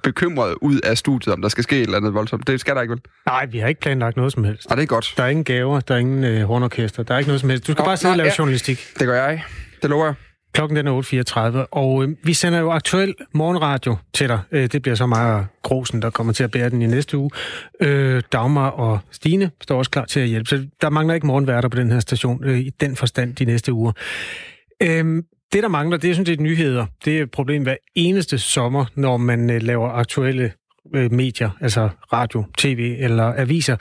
bekymret ud af studiet, om der skal ske et eller andet voldsomt. Det skal der ikke, vel? Nej, vi har ikke planlagt noget som helst. Ja, det er godt. Der er ingen gaver, der er ingen øh, hornorkester, der er ikke noget som helst. Du skal oh, bare sidde og lave ja. journalistik. Det gør jeg. Det lover jeg. Klokken den er 8.34, og øh, vi sender jo aktuel morgenradio til dig. Øh, det bliver så meget Grosen, der kommer til at bære den i næste uge. Øh, Dagmar og Stine står også klar til at hjælpe, så der mangler ikke morgenværter på den her station øh, i den forstand de næste uger. Øh, det, der mangler, det er sådan set nyheder. Det er et problem hver eneste sommer, når man øh, laver aktuelle øh, medier, altså radio, tv eller aviser.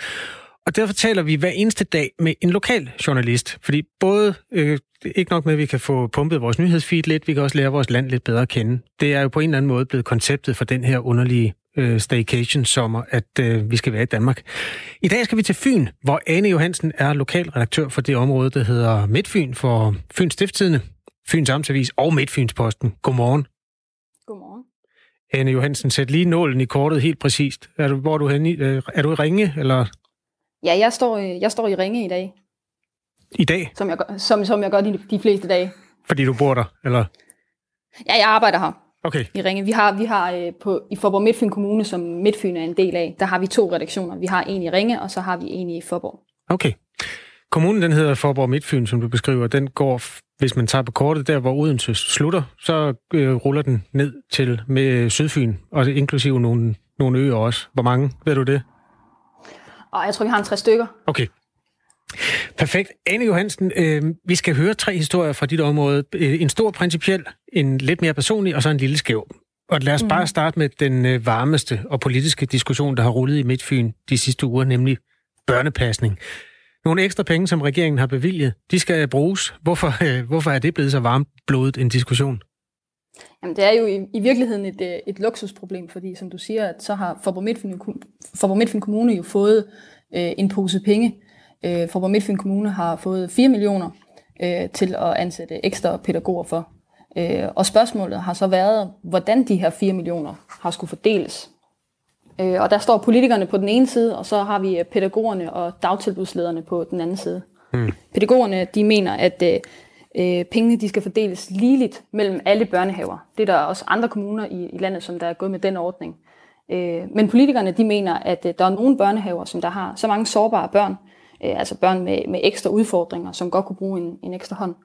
Og derfor taler vi hver eneste dag med en lokal journalist, fordi både øh, ikke nok med, at vi kan få pumpet vores nyhedsfeed lidt, vi kan også lære vores land lidt bedre at kende. Det er jo på en eller anden måde blevet konceptet for den her underlige øh, staycation-sommer, at øh, vi skal være i Danmark. I dag skal vi til Fyn, hvor Ane Johansen er lokalredaktør for det område, der hedder Midtfyn for Fyns Stifttidene, Fyns Amtsavis og Midtfynsposten. Godmorgen. Godmorgen. Ane Johansen, sæt lige nålen i kortet helt præcist. Er du, hvor er du henne? Øh, er du i Ringe, eller Ja, jeg står, jeg står i Ringe i dag. I dag? Som jeg, som, som jeg gør de, de fleste dage. Fordi du bor der, eller? Ja, jeg arbejder her. Okay. I Ringe. Vi har, vi har øh, på, i Forborg Midtfyn Kommune, som Midtfyn er en del af, der har vi to redaktioner. Vi har en i Ringe, og så har vi en i Forborg. Okay. Kommunen, den hedder Forborg Midtfyn, som du beskriver. Den går, hvis man tager på kortet der, hvor Odense slutter, så øh, ruller den ned til med Sydfyn, og inklusive nogle, nogle øer også. Hvor mange, ved du det? Og jeg tror, vi har en tre stykker. Okay. Perfekt. Anne Johansen, øh, vi skal høre tre historier fra dit område. Øh, en stor principiel, en lidt mere personlig, og så en lille skæv. Og lad os mm. bare starte med den øh, varmeste og politiske diskussion, der har rullet i Midtfyn de sidste uger, nemlig børnepasning. Nogle ekstra penge, som regeringen har bevilget, de skal bruges. Hvorfor, øh, hvorfor er det blevet så varmt blodet en diskussion? Jamen, det er jo i, i virkeligheden et, øh, et luksusproblem, fordi som du siger, at så har Forborg Midtfyn, Forborg Midtfyn Kommune jo fået øh, en pose penge. Øh, Forborg Midtfyn Kommune har fået 4 millioner øh, til at ansætte ekstra pædagoger for. Øh, og spørgsmålet har så været, hvordan de her 4 millioner har skulle fordeles. Øh, og der står politikerne på den ene side, og så har vi pædagogerne og dagtilbudslederne på den anden side. Hmm. Pædagogerne de mener, at øh, øh, pengene de skal fordeles ligeligt mellem alle børnehaver. Det er der også andre kommuner i, i landet, som der er gået med den ordning. Øh, men politikerne de mener, at øh, der er nogle børnehaver, som der har så mange sårbare børn, øh, altså børn med, med ekstra udfordringer, som godt kunne bruge en, en ekstra hånd.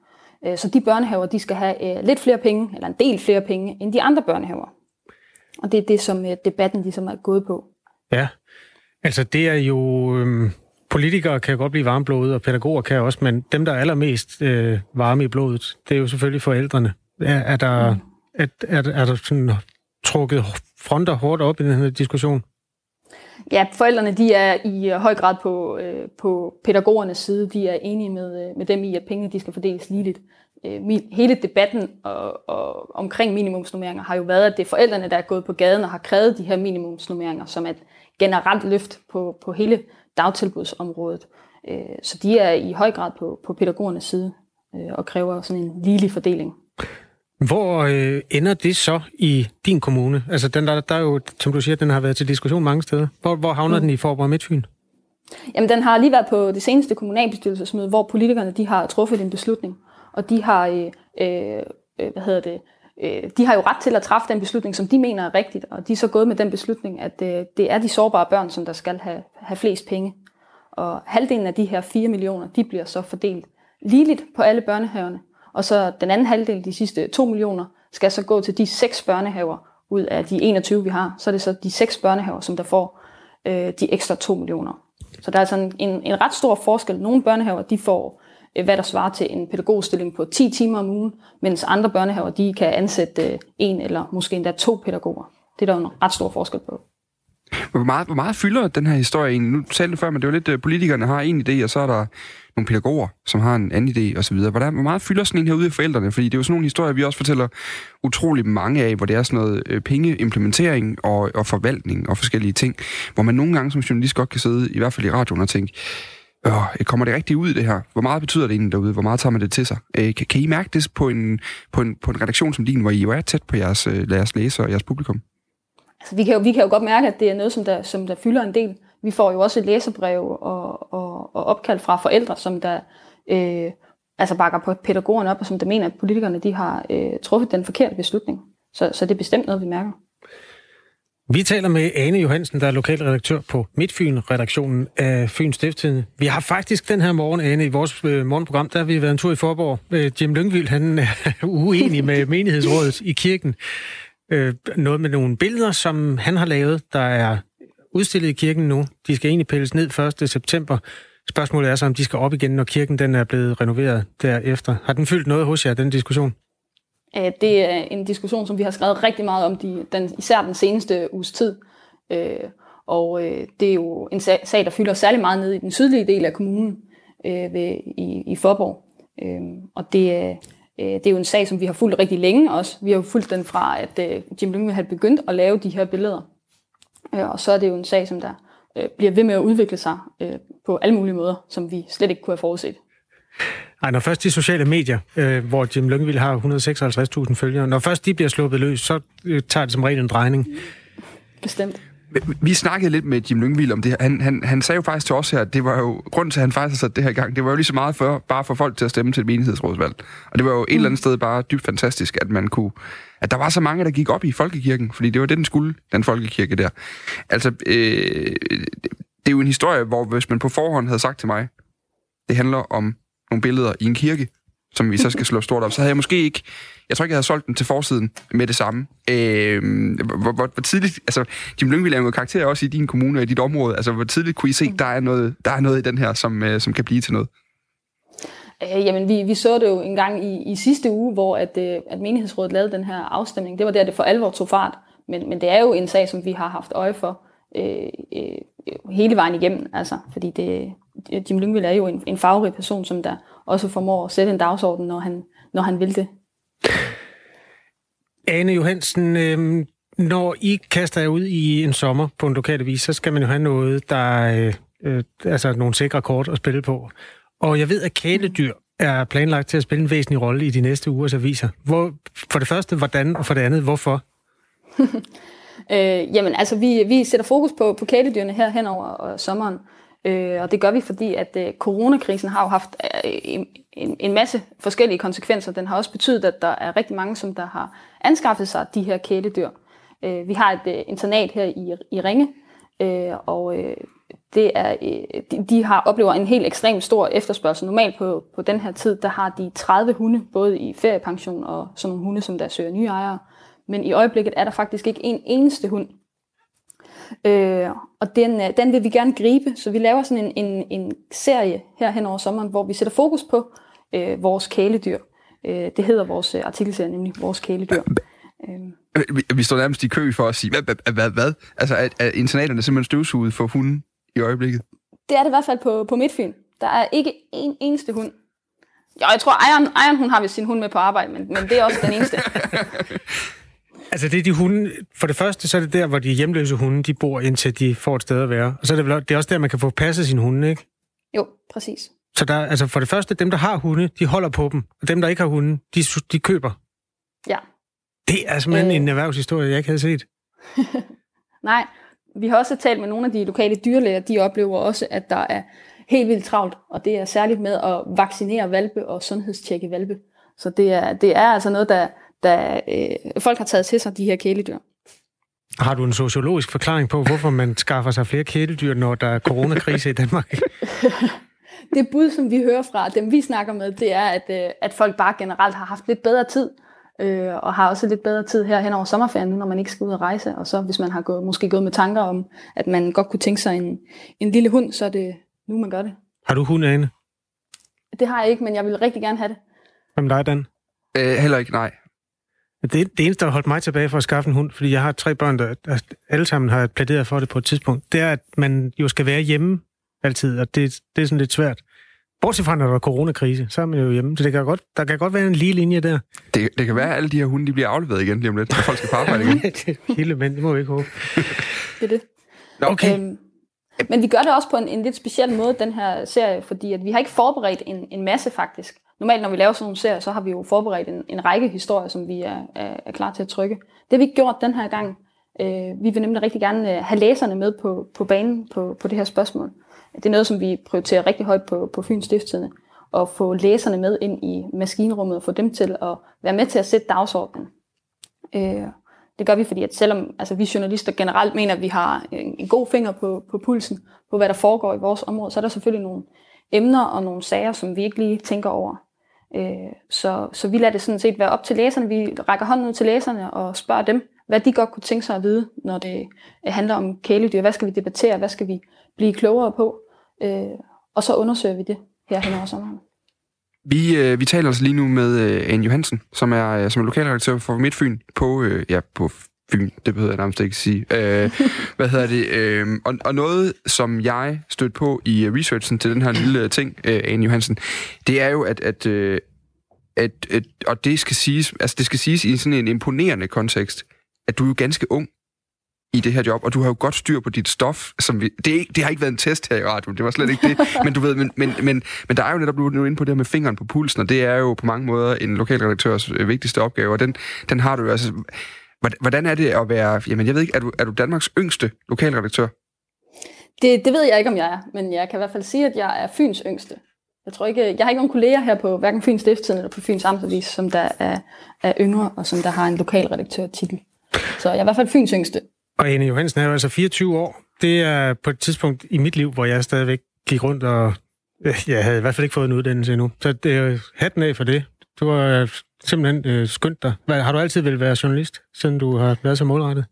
Øh, så de børnehaver de skal have øh, lidt flere penge, eller en del flere penge, end de andre børnehaver. Og det er det, som øh, debatten ligesom er gået på. Ja, altså det er jo... Øh politikere kan godt blive varmblodet, og pædagoger kan også, men dem, der er allermest øh, varme i blodet, det er jo selvfølgelig forældrene. Er, er der, mm. er, er, er der sådan trukket fronter hårdt op i den her diskussion? Ja, forældrene de er i øh, høj grad på, øh, på pædagogernes side. De er enige med, øh, med dem i, at pengene de skal fordeles ligeligt. Øh, hele debatten og, og, omkring minimumsnummeringer har jo været, at det er forældrene, der er gået på gaden og har krævet de her minimumsnummeringer som et generelt løft på, på hele dagtilbudsområdet. Øh, så de er i høj grad på, på pædagogernes side øh, og kræver sådan en ligelig fordeling. Hvor øh, ender det så i din kommune? Altså, den der, der er jo, som du siger, den har været til diskussion mange steder. Hvor, hvor havner mm. den i Forborg Midtfyn? Jamen, den har lige været på det seneste kommunalbestyrelsesmøde, hvor politikerne de har truffet en beslutning. Og de har, øh, øh, hvad hedder det, øh, de har jo ret til at træffe den beslutning, som de mener er rigtigt, og de er så gået med den beslutning, at øh, det er de sårbare børn, som der skal have, have flest penge. Og halvdelen af de her 4 millioner, de bliver så fordelt ligeligt på alle børnehaverne, og så den anden halvdel, de sidste 2 millioner, skal så gå til de seks børnehaver ud af de 21, vi har. Så er det så de seks børnehaver, som der får øh, de ekstra 2 millioner. Så der er altså en, en, en ret stor forskel. Nogle børnehaver, de får Øh, Øh, hvad der svarer til en pædagogstilling på 10 timer om ugen, mens andre børnehaver de kan ansætte øh, en eller måske endda to pædagoger. Det er der jo en ret stor forskel på. Hvor meget, hvor meget fylder den her historie egentlig? Nu talte du før, men det er lidt, at politikerne har en idé, og så er der nogle pædagoger, som har en anden idé osv. Hvor, hvor meget fylder sådan en her ude af forældrene? Fordi det er jo sådan nogle historier, vi også fortæller utrolig mange af, hvor det er sådan noget pengeimplementering og, og forvaltning og forskellige ting, hvor man nogle gange som journalist godt kan sidde, i hvert fald i radioen, og tænke, øh, kommer det rigtigt ud, det her? Hvor meget betyder det egentlig derude? Hvor meget tager man det til sig? Øh, kan, kan I mærke det på en, på, en, på en redaktion som din, hvor I jo er tæt på jeres, øh, jeres læsere og jeres publikum? Altså, vi, kan jo, vi kan jo godt mærke, at det er noget, som der, som der fylder en del. Vi får jo også læserbrev og, og, og opkald fra forældre, som der øh, altså bakker på pædagogerne op, og som der mener, at politikerne de har øh, truffet den forkerte beslutning. Så, så det er bestemt noget, vi mærker. Vi taler med Ane Johansen, der er lokalredaktør på Midtfyn-redaktionen af Fyns Stiftstidende. Vi har faktisk den her morgen, Ane, i vores øh, morgenprogram, der har vi været en tur i Forborg. Øh, Jim Lyngvild, han er [laughs] uenig med menighedsrådet i kirken. Øh, noget med nogle billeder, som han har lavet, der er udstillet i kirken nu. De skal egentlig pilles ned 1. september. Spørgsmålet er så, om de skal op igen, når kirken den er blevet renoveret derefter. Har den fyldt noget hos jer, den diskussion? Øh, det er en diskussion, som vi har skrevet rigtig meget om, de, den, især den seneste uges tid. Øh, og øh, det er jo en sag, der fylder særlig meget ned i den sydlige del af kommunen øh, ved, i, i Forborg. Øh, og det, øh, det er jo en sag, som vi har fulgt rigtig længe også. Vi har jo fulgt den fra, at Jim Lyngve havde begyndt at lave de her billeder. Og så er det jo en sag, som der bliver ved med at udvikle sig på alle mulige måder, som vi slet ikke kunne have forudset. Ej, når først de sociale medier, øh, hvor Jim Lyngvild har 156.000 følgere, når først de bliver sluppet løs, så øh, tager det som regel en drejning. Bestemt. Vi snakkede lidt med Jim Lyngvild om det her. Han, han, han sagde jo faktisk til os her, at det var jo, grunden til, at han faktisk har sat det her i gang, det var jo lige så meget for, bare for folk til at stemme til et menighedsrådsvalg. Og det var jo mm. et eller andet sted bare dybt fantastisk, at man kunne, at der var så mange, der gik op i folkekirken, fordi det var det, den skulle, den folkekirke der. Altså, øh, det er jo en historie, hvor hvis man på forhånd havde sagt til mig, det handler om nogle billeder i en kirke, som vi så skal slå stort op, så havde jeg måske ikke... Jeg tror ikke, jeg havde solgt den til forsiden med det samme. Øh, hvor, hvor, hvor tidligt... Altså, Jim Lyngvild er jo karakter også i din kommune og i dit område. Altså, hvor tidligt kunne I se, der er noget, der er noget i den her, som, øh, som kan blive til noget? Øh, jamen, vi, vi så det jo en gang i, i sidste uge, hvor at, øh, at menighedsrådet lavede den her afstemning. Det var der, det for alvor tog fart. Men, men det er jo en sag, som vi har haft øje for øh, øh, hele vejen igennem. Altså, fordi det, Jim Lyngvild er jo en, en fagrig person, som der også formår at sætte en dagsorden, når han, når han vil det. Ane Johansen, øh, når I kaster jer ud i en sommer på en lokal vis, så skal man jo have noget, der øh, øh, altså nogle sikre kort at spille på. Og jeg ved, at kæledyr er planlagt til at spille en væsentlig rolle i de næste ugers aviser. Hvor, for det første, hvordan, og for det andet, hvorfor? [laughs] øh, jamen, altså, vi, vi sætter fokus på, på kæledyrene her hen over sommeren. Øh, og det gør vi, fordi at øh, coronakrisen har jo haft øh, en, en masse forskellige konsekvenser. Den har også betydet, at der er rigtig mange, som der har anskaffet sig de her kæledyr. Øh, vi har et øh, internat her i, i Ringe, øh, og øh, det er, øh, de, de har oplever en helt ekstremt stor efterspørgsel. Normalt på, på den her tid, der har de 30 hunde, både i feriepension og sådan nogle hunde, som der søger nye ejere. Men i øjeblikket er der faktisk ikke en eneste hund, Øh, og den, øh, den vil vi gerne gribe, så vi laver sådan en, en, en serie her hen over sommeren, hvor vi sætter fokus på øh, vores kæledyr. Øh, det hedder vores øh, artikelserie, nemlig Vores kæledyr. Øh. Vi, står nærmest i kø for at sige, hvad, hvad, hvad, hvad? Altså, er, er internaterne simpelthen støvsuget for hunden i øjeblikket? Det er det i hvert fald på, på Midtfyn. Der er ikke en eneste hund. Ja, jeg tror, ejeren, ejeren hun har ved sin hund med på arbejde, men, men det er også den eneste. [laughs] Altså det er de hunde, for det første, så er det der, hvor de hjemløse hunde, de bor, indtil de får et sted at være. Og så er det, vel, det er også der, man kan få passet sine hunde, ikke? Jo, præcis. Så der, altså for det første, dem, der har hunde, de holder på dem. Og dem, der ikke har hunde, de, de køber. Ja. Det er simpelthen øh... en erhvervshistorie, jeg ikke havde set. [laughs] Nej, vi har også talt med nogle af de lokale dyrlæger, de oplever også, at der er helt vildt travlt, og det er særligt med at vaccinere valpe og sundhedstjekke valpe. Så det er, det er altså noget, der, da øh, folk har taget til sig de her kæledyr. Har du en sociologisk forklaring på, hvorfor man skaffer sig flere kæledyr, når der er coronakrise i Danmark? [laughs] det bud, som vi hører fra dem, vi snakker med, det er, at, øh, at folk bare generelt har haft lidt bedre tid, øh, og har også lidt bedre tid her hen over sommerferien, nu når man ikke skal ud og rejse. Og så hvis man har gået, måske gået med tanker om, at man godt kunne tænke sig en, en lille hund, så er det nu, man gør det. Har du hund, Ane? Det har jeg ikke, men jeg vil rigtig gerne have det. Hvem dig, Dan? Øh, heller ikke, nej. Det, det eneste, der har holdt mig tilbage for at skaffe en hund, fordi jeg har tre børn, der, der alle sammen har plæderet for det på et tidspunkt, det er, at man jo skal være hjemme altid, og det, det er sådan lidt svært. Bortset fra, når der er coronakrise, så er man jo hjemme. Så det kan godt, der kan godt være en lige linje der. Det, det kan være, at alle de her hunde de bliver afleveret igen lige om lidt, når folk skal på arbejde igen. [laughs] det hele men, det må vi ikke håbe. [laughs] det er det. Okay. Øhm, men vi gør det også på en, en lidt speciel måde, den her serie, fordi at vi har ikke forberedt en, en masse faktisk. Normalt, når vi laver sådan nogle serier, så har vi jo forberedt en, en række historier, som vi er, er, er klar til at trykke. Det har vi ikke gjort den her gang. Øh, vi vil nemlig rigtig gerne øh, have læserne med på, på banen på, på det her spørgsmål. Det er noget, som vi prioriterer rigtig højt på, på Fyns Stiftstidende. At få læserne med ind i maskinrummet og få dem til at være med til at sætte dagsordenen. Øh, det gør vi, fordi at selvom altså, vi journalister generelt mener, at vi har en, en god finger på, på pulsen, på hvad der foregår i vores område, så er der selvfølgelig nogle emner og nogle sager, som vi ikke lige tænker over. Øh, så, så vi lader det sådan set være op til læserne. Vi rækker hånden ud til læserne og spørger dem, hvad de godt kunne tænke sig at vide, når det øh, handler om kæledyr. Hvad skal vi debattere? Hvad skal vi blive klogere på? Øh, og så undersøger vi det her hen over sommeren. Vi, øh, vi taler altså lige nu med øh, Anne Johansen, som er, øh, som er lokalredaktør for Midtfyn på, øh, ja, på Fyn, det behøver jeg nærmest ikke sige. Øh, [laughs] hvad hedder det? Øh, og, og noget, som jeg stødte på i researchen til den her lille ting, øh, Anne Johansen, det er jo, at, at, øh, at, at, og det skal siges, altså det skal siges i sådan en imponerende kontekst, at du er jo ganske ung i det her job, og du har jo godt styr på dit stof. Som vi, det, er, det har ikke været en test her i radioen, det var slet ikke det. [laughs] Men du ved, men, men, men, men der er jo netop nu inde på det her med fingeren på pulsen, og det er jo på mange måder en lokalredaktørs øh, vigtigste opgave, og den, den har du jo altså... Hvordan er det at være... Jamen, jeg ved ikke, er du, er du Danmarks yngste lokalredaktør? Det, det ved jeg ikke, om jeg er, men jeg kan i hvert fald sige, at jeg er Fyns yngste. Jeg tror ikke, jeg har ikke nogen kolleger her på hverken Fyns Stifttiden eller på Fyns Amtsavis, som der er, er yngre, og som der har en lokalredaktør-titel. Så jeg er i hvert fald Fyns yngste. Og Anne Johansen er jo altså 24 år. Det er på et tidspunkt i mit liv, hvor jeg stadigvæk gik rundt og... Jeg havde i hvert fald ikke fået en uddannelse endnu. Så det er hatten af for det. Du har simpelthen øh, skyndt dig. Hvad, har du altid vel være journalist, siden du har været så målrettet?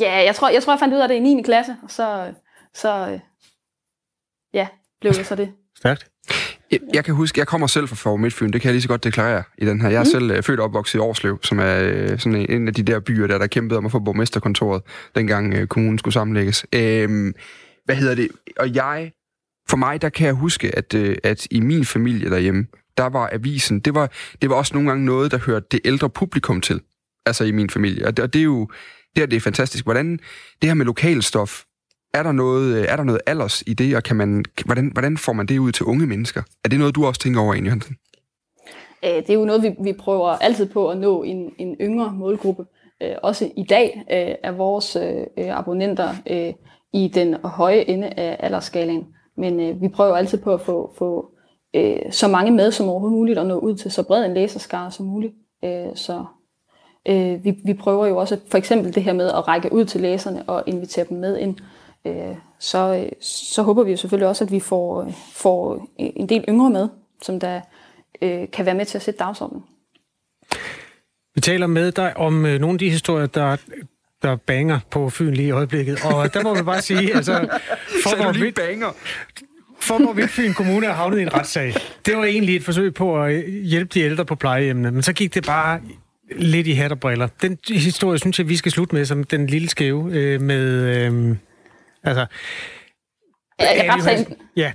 Ja, jeg tror, jeg tror, jeg fandt ud af det i 9. klasse, og så, så øh, ja, blev det så det. [laughs] Stærkt. Jeg, jeg kan huske, jeg kommer selv fra Form Midtfyn, det kan jeg lige så godt deklarere i den her. Jeg er mm. selv uh, født og opvokset i Årslev, som er uh, sådan en, en af de der byer, der, der kæmpede om at få borgmesterkontoret, dengang uh, kommunen skulle sammenlægges. Uh, hvad hedder det? Og jeg, for mig, der kan jeg huske, at, uh, at i min familie derhjemme, der var avisen, det var, det var også nogle gange noget, der hørte det ældre publikum til. Altså i min familie. Og det, og det er jo det, er, det er fantastisk. Hvordan det her med lokalstof, er der noget, øh, er der noget alders i det, og kan man, hvordan, hvordan får man det ud til unge mennesker? Er det noget, du også tænker over, Anne Johansen? Øh, det er jo noget, vi, vi prøver altid på at nå en, en yngre målgruppe. Øh, også i dag er vores abonnenter i den høje ende af aldersskalaen. Men vi prøver altid på at få, få så mange med som overhovedet muligt og nå ud til så bred en læserskare som muligt. Så vi, vi prøver jo også for eksempel det her med at række ud til læserne og invitere dem med ind øh, så, så håber vi jo selvfølgelig også, at vi får, får en del yngre med, som der øh, kan være med til at sætte dagsordenen. Vi taler med dig om øh, nogle af de historier, der der banger på Fyn lige i øjeblikket. Og der må vi bare sige, altså... [laughs] For lige banger? For Fyn Kommune er havnet i en retssag. Det var egentlig et forsøg på at hjælpe de ældre på plejehjemmene, men så gik det bare lidt i hat og briller. Den historie synes jeg, vi skal slutte med som den lille skæve øh, med... Øh, Altså, jeg, jeg, ja,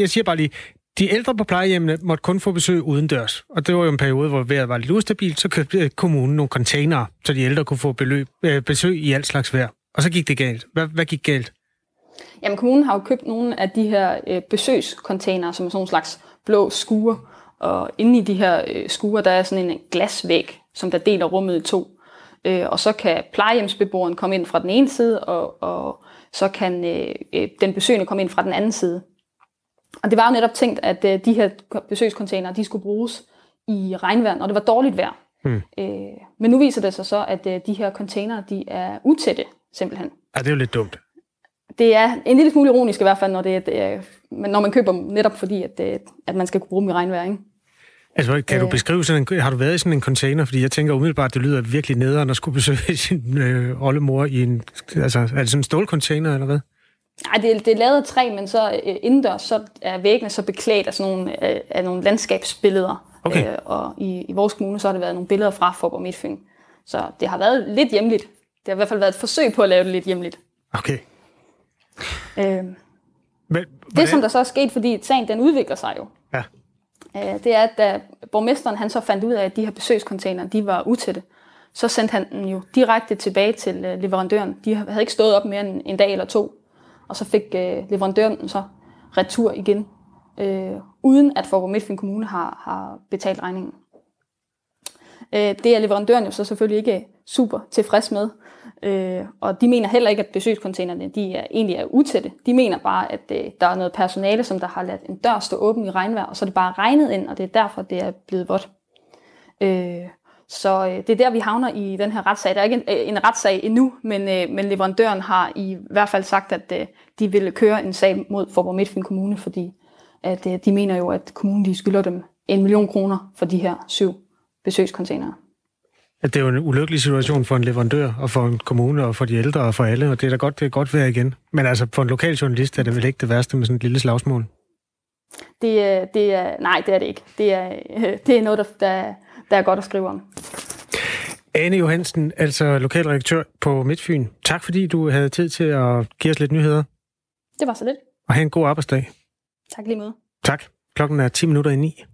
jeg siger bare lige, de ældre på plejehjemmene måtte kun få besøg uden dørs. Og det var jo en periode, hvor vejret var lidt ustabilt, så købte kommunen nogle containere, så de ældre kunne få beløb, øh, besøg i alt slags vejr. Og så gik det galt. Hvad, hvad gik galt? Jamen, kommunen har jo købt nogle af de her øh, besøgscontainere, som er sådan nogle slags blå skure. Og inde i de her øh, skure, der er sådan en glasvæg, som der deler rummet i to. Øh, og så kan plejehjemsbeboeren komme ind fra den ene side, og, og så kan øh, øh, den besøgende komme ind fra den anden side. Og det var jo netop tænkt, at øh, de her besøgscontainer, de skulle bruges i regnvejr, og det var dårligt vejr. Hmm. Øh, men nu viser det sig så, at øh, de her container, de er utætte, simpelthen. Ja, det er jo lidt dumt. Det er en lille smule ironisk i hvert fald, når, det, er, når man køber dem, netop fordi, at, øh, at man skal kunne bruge dem i regnvejr. Ikke? Altså, kan du øh. beskrive sådan en, har du været i sådan en container? Fordi jeg tænker umiddelbart, det lyder virkelig nederen at skulle besøge [laughs] sin øh, oldemor i en, altså, er det sådan en stålcontainer, eller hvad? Nej, det, er, det er lavet af træ, men så øh, indendørs, så er væggene så beklædt af sådan nogle, øh, af nogle landskabsbilleder. Okay. Øh, og i, i vores kommune, så har det været nogle billeder fra Forborg Midtfyn. Så det har været lidt hjemligt. Det har i hvert fald været et forsøg på at lave det lidt hjemligt. Okay. Øh, men, det, som der så er sket, fordi sagen den udvikler sig jo. Ja øh, det er, at da borgmesteren han så fandt ud af, at de her besøgscontainer, de var utætte, så sendte han den jo direkte tilbage til øh, leverandøren. De havde ikke stået op mere end en dag eller to, og så fik øh, leverandøren den så retur igen, øh, uden at Forborg Midtfyn Kommune har, har betalt regningen. Øh, det er leverandøren jo så selvfølgelig ikke super tilfreds med. Øh, og de mener heller ikke, at besøgscontainerne de er, egentlig er utætte. De mener bare, at øh, der er noget personale, som der har ladt en dør stå åben i regnvejr, og så er det bare regnet ind, og det er derfor, det er blevet vådt. Øh, så øh, det er der, vi havner i den her retssag. Der er ikke en, øh, en retssag endnu, men, øh, men leverandøren har i hvert fald sagt, at øh, de vil køre en sag mod Forborg Midtfyn Kommune, fordi at, øh, de mener jo, at kommunen de skylder dem en million kroner for de her syv besøgscontainere. At det er jo en ulykkelig situation for en leverandør, og for en kommune, og for de ældre, og for alle, og det er da godt, det er godt være igen. Men altså, for en lokal journalist er det vel ikke det værste med sådan et lille slagsmål? Det, det er, nej, det er det ikke. Det er, det er noget, der, der, der er godt at skrive om. Ane Johansen, altså lokalredaktør på Midtfyn. Tak fordi du havde tid til at give os lidt nyheder. Det var så lidt. Og have en god arbejdsdag. Tak lige måde. Tak. Klokken er 10 minutter i 9.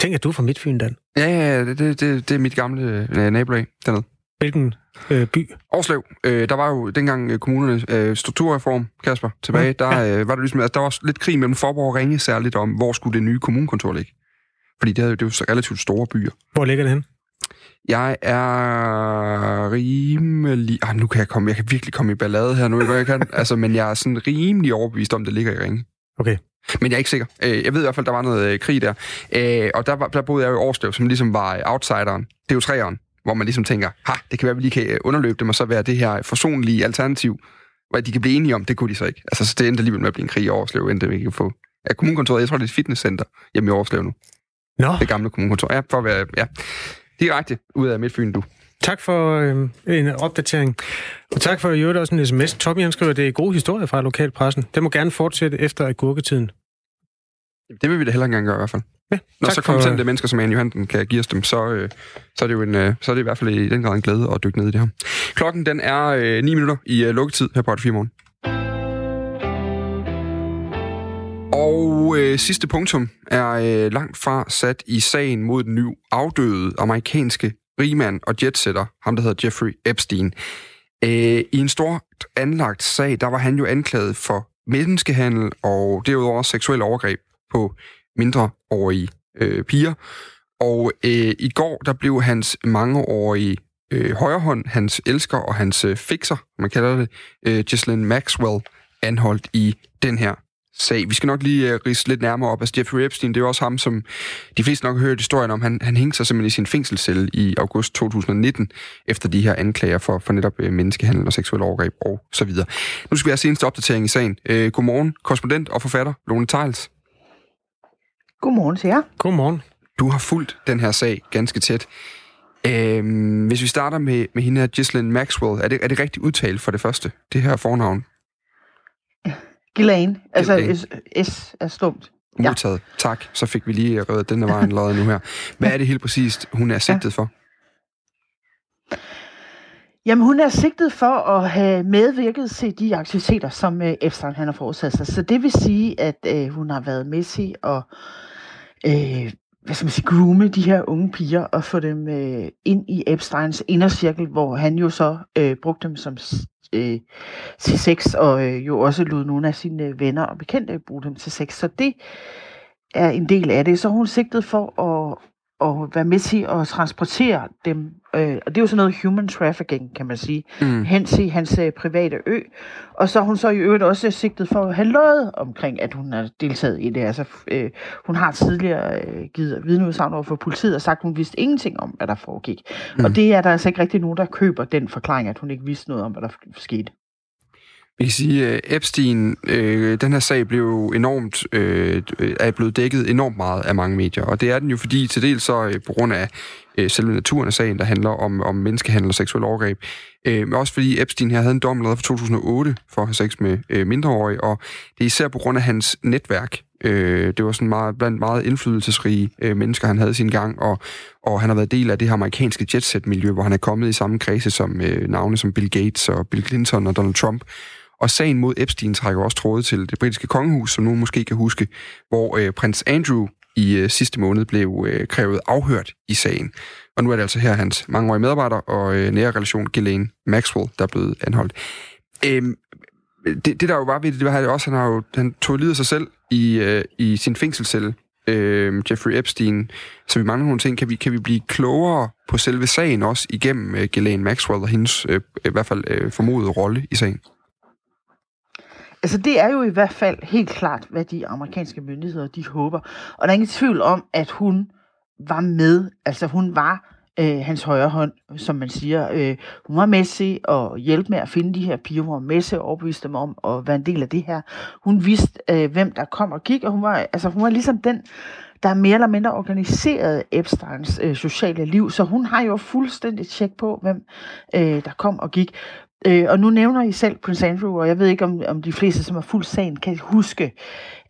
Tænk, at du er fra Midtfyn, Dan. Ja, ja, det, det, det, er mit gamle øh, nabolag dernede. Hvilken øh, by? Årslev. Øh, der var jo dengang øh, kommunernes øh, strukturreform, Kasper, tilbage, ja. der ja. øh, var det ligesom, altså, der var lidt krig mellem Forborg og Ringe særligt om, hvor skulle det nye kommunekontor ligge. Fordi det, havde, det er jo så relativt store byer. Hvor ligger det hen? Jeg er rimelig... Ah, nu kan jeg komme... Jeg kan virkelig komme i ballade her nu, jeg kan. [laughs] altså, men jeg er sådan rimelig overbevist om, det ligger i Ringe. Okay. Men jeg er ikke sikker. Øh, jeg ved i hvert fald, der var noget øh, krig der. Øh, og der, var, der boede jeg jo i Årslev, som ligesom var outsideren. Det er jo træeren, hvor man ligesom tænker, ha, det kan være, at vi lige kan underløbe dem, og så være det her forsonlige alternativ, hvad de kan blive enige om, det kunne de så ikke. Altså, så det endte alligevel med at blive en krig i Årslev, endte vi kan få... Ja, kommunekontoret, jeg tror, det er et fitnesscenter hjemme i Årslev nu. Nå. Det gamle kommunekontor. Ja, for at være... Ja, direkte ud af Midtfyn, du. Tak for øh, en opdatering. Og tak for at gjorde også en sms. Tommy han skriver, at det er gode historier fra lokalpressen. Det må gerne fortsætte efter agurketiden. Det vil vi da heller engang gøre i hvert fald. Ja, Når så kompetente mennesker som Anne Johansen kan give os dem, så, øh, så, er det jo en, øh, så er det i hvert fald i den grad en glæde at dykke ned i det her. Klokken den er øh, 9 minutter i øh, lukketid her på 4 morgen. Og øh, sidste punktum er øh, langt fra sat i sagen mod den nu afdøde amerikanske rigmand og jetsetter, ham der hedder Jeffrey Epstein. Øh, I en stort anlagt sag, der var han jo anklaget for menneskehandel og derudover seksuel overgreb på mindreårige øh, piger. Og øh, i går, der blev hans mangeårige øh, højrehånd, hans elsker og hans øh, fixer, man kalder det, øh, Ghislaine Maxwell, anholdt i den her sag. Vi skal nok lige uh, rise lidt nærmere op. Altså Jeffrey Epstein, det er jo også ham, som de fleste nok har hørt historien om. Han, han hængte sig simpelthen i sin fængselscelle i august 2019, efter de her anklager for, for netop uh, menneskehandel og seksuel overgreb og så videre. Nu skal vi have seneste opdatering i sagen. Uh, godmorgen, korrespondent og forfatter Lone Tejls. Godmorgen til jer. Godmorgen. Du har fulgt den her sag ganske tæt. Uh, hvis vi starter med, med hende her, Ghislaine Maxwell, er det, er det rigtigt udtalt for det første, det her fornavn? Ghislaine. Altså S, S er stumt. Ja. Modtaget. Tak. Så fik vi lige reddet den der vejen lavet nu her. Hvad er det helt præcist, hun er sigtet ja. for? Jamen, hun er sigtet for at have medvirket til de aktiviteter, som øh, Epstein han har forudsat sig. Så det vil sige, at øh, hun har været med til at øh, hvad skal man sige, groome de her unge piger og få dem øh, ind i Epsteins indercirkel, hvor han jo så øh, brugte dem som øh, til sex, og øh, jo også lod nogle af sine øh, venner og bekendte bruge dem til sex. Så det er en del af det. Så hun sigtet for at, at være med til at transportere dem, øh, og det er jo sådan noget human trafficking, kan man sige, mm. hen til hans øh, private ø. Og så er hun så i øvrigt også sigtet for at have løjet omkring, at hun har deltaget i det. Altså, øh, hun har tidligere øh, givet vidneudsagn over for politiet og sagt, at hun vidste ingenting om, hvad der foregik. Mm. Og det er der altså ikke rigtig nogen, der køber den forklaring, at hun ikke vidste noget om, hvad der skete. Vi kan sige, at Epstein, øh, den her sag blev enormt, øh, er blevet dækket enormt meget af mange medier, og det er den jo fordi til dels så øh, på grund af øh, selve naturen af sagen, der handler om, om menneskehandel og seksuel overgreb, øh, men også fordi Epstein her havde en dom lavet fra 2008 for at have sex med øh, mindreårige, og det er især på grund af hans netværk. Øh, det var sådan meget, blandt meget indflydelsesrige øh, mennesker, han havde sin gang, og, og han har været del af det her amerikanske jetset-miljø, hvor han er kommet i samme kredse som øh, navne som Bill Gates og Bill Clinton og Donald Trump. Og sagen mod Epstein trækker også tråde til det britiske kongehus, som nogen måske kan huske, hvor øh, prins Andrew i øh, sidste måned blev øh, krævet afhørt i sagen. Og nu er det altså her hans mangeårige medarbejder og øh, nære relation, Ghislaine Maxwell, der er blevet anholdt. Øhm, det, det der jo var ved det, det var også, han, har jo, han tog livet af sig selv i, øh, i sin fængselscelle øh, Jeffrey Epstein, så vi mangler nogle ting. Kan vi, kan vi blive klogere på selve sagen også igennem øh, Ghislaine Maxwell og hendes øh, i hvert fald øh, formodede rolle i sagen? Altså det er jo i hvert fald helt klart, hvad de amerikanske myndigheder de håber. Og der er ingen tvivl om, at hun var med. Altså hun var øh, hans højre hånd, som man siger. Øh, hun var med til at hjælpe med at finde de her piger. Hun var med til at overbevise dem om at være en del af det her. Hun vidste, øh, hvem der kom og gik, og hun var, altså, hun var ligesom den, der mere eller mindre organiserede Epsteins øh, sociale liv. Så hun har jo fuldstændig tjek på, hvem øh, der kom og gik. Øh, og nu nævner I selv Prince Andrew, og jeg ved ikke, om, om de fleste, som har fuldt sagen, kan huske,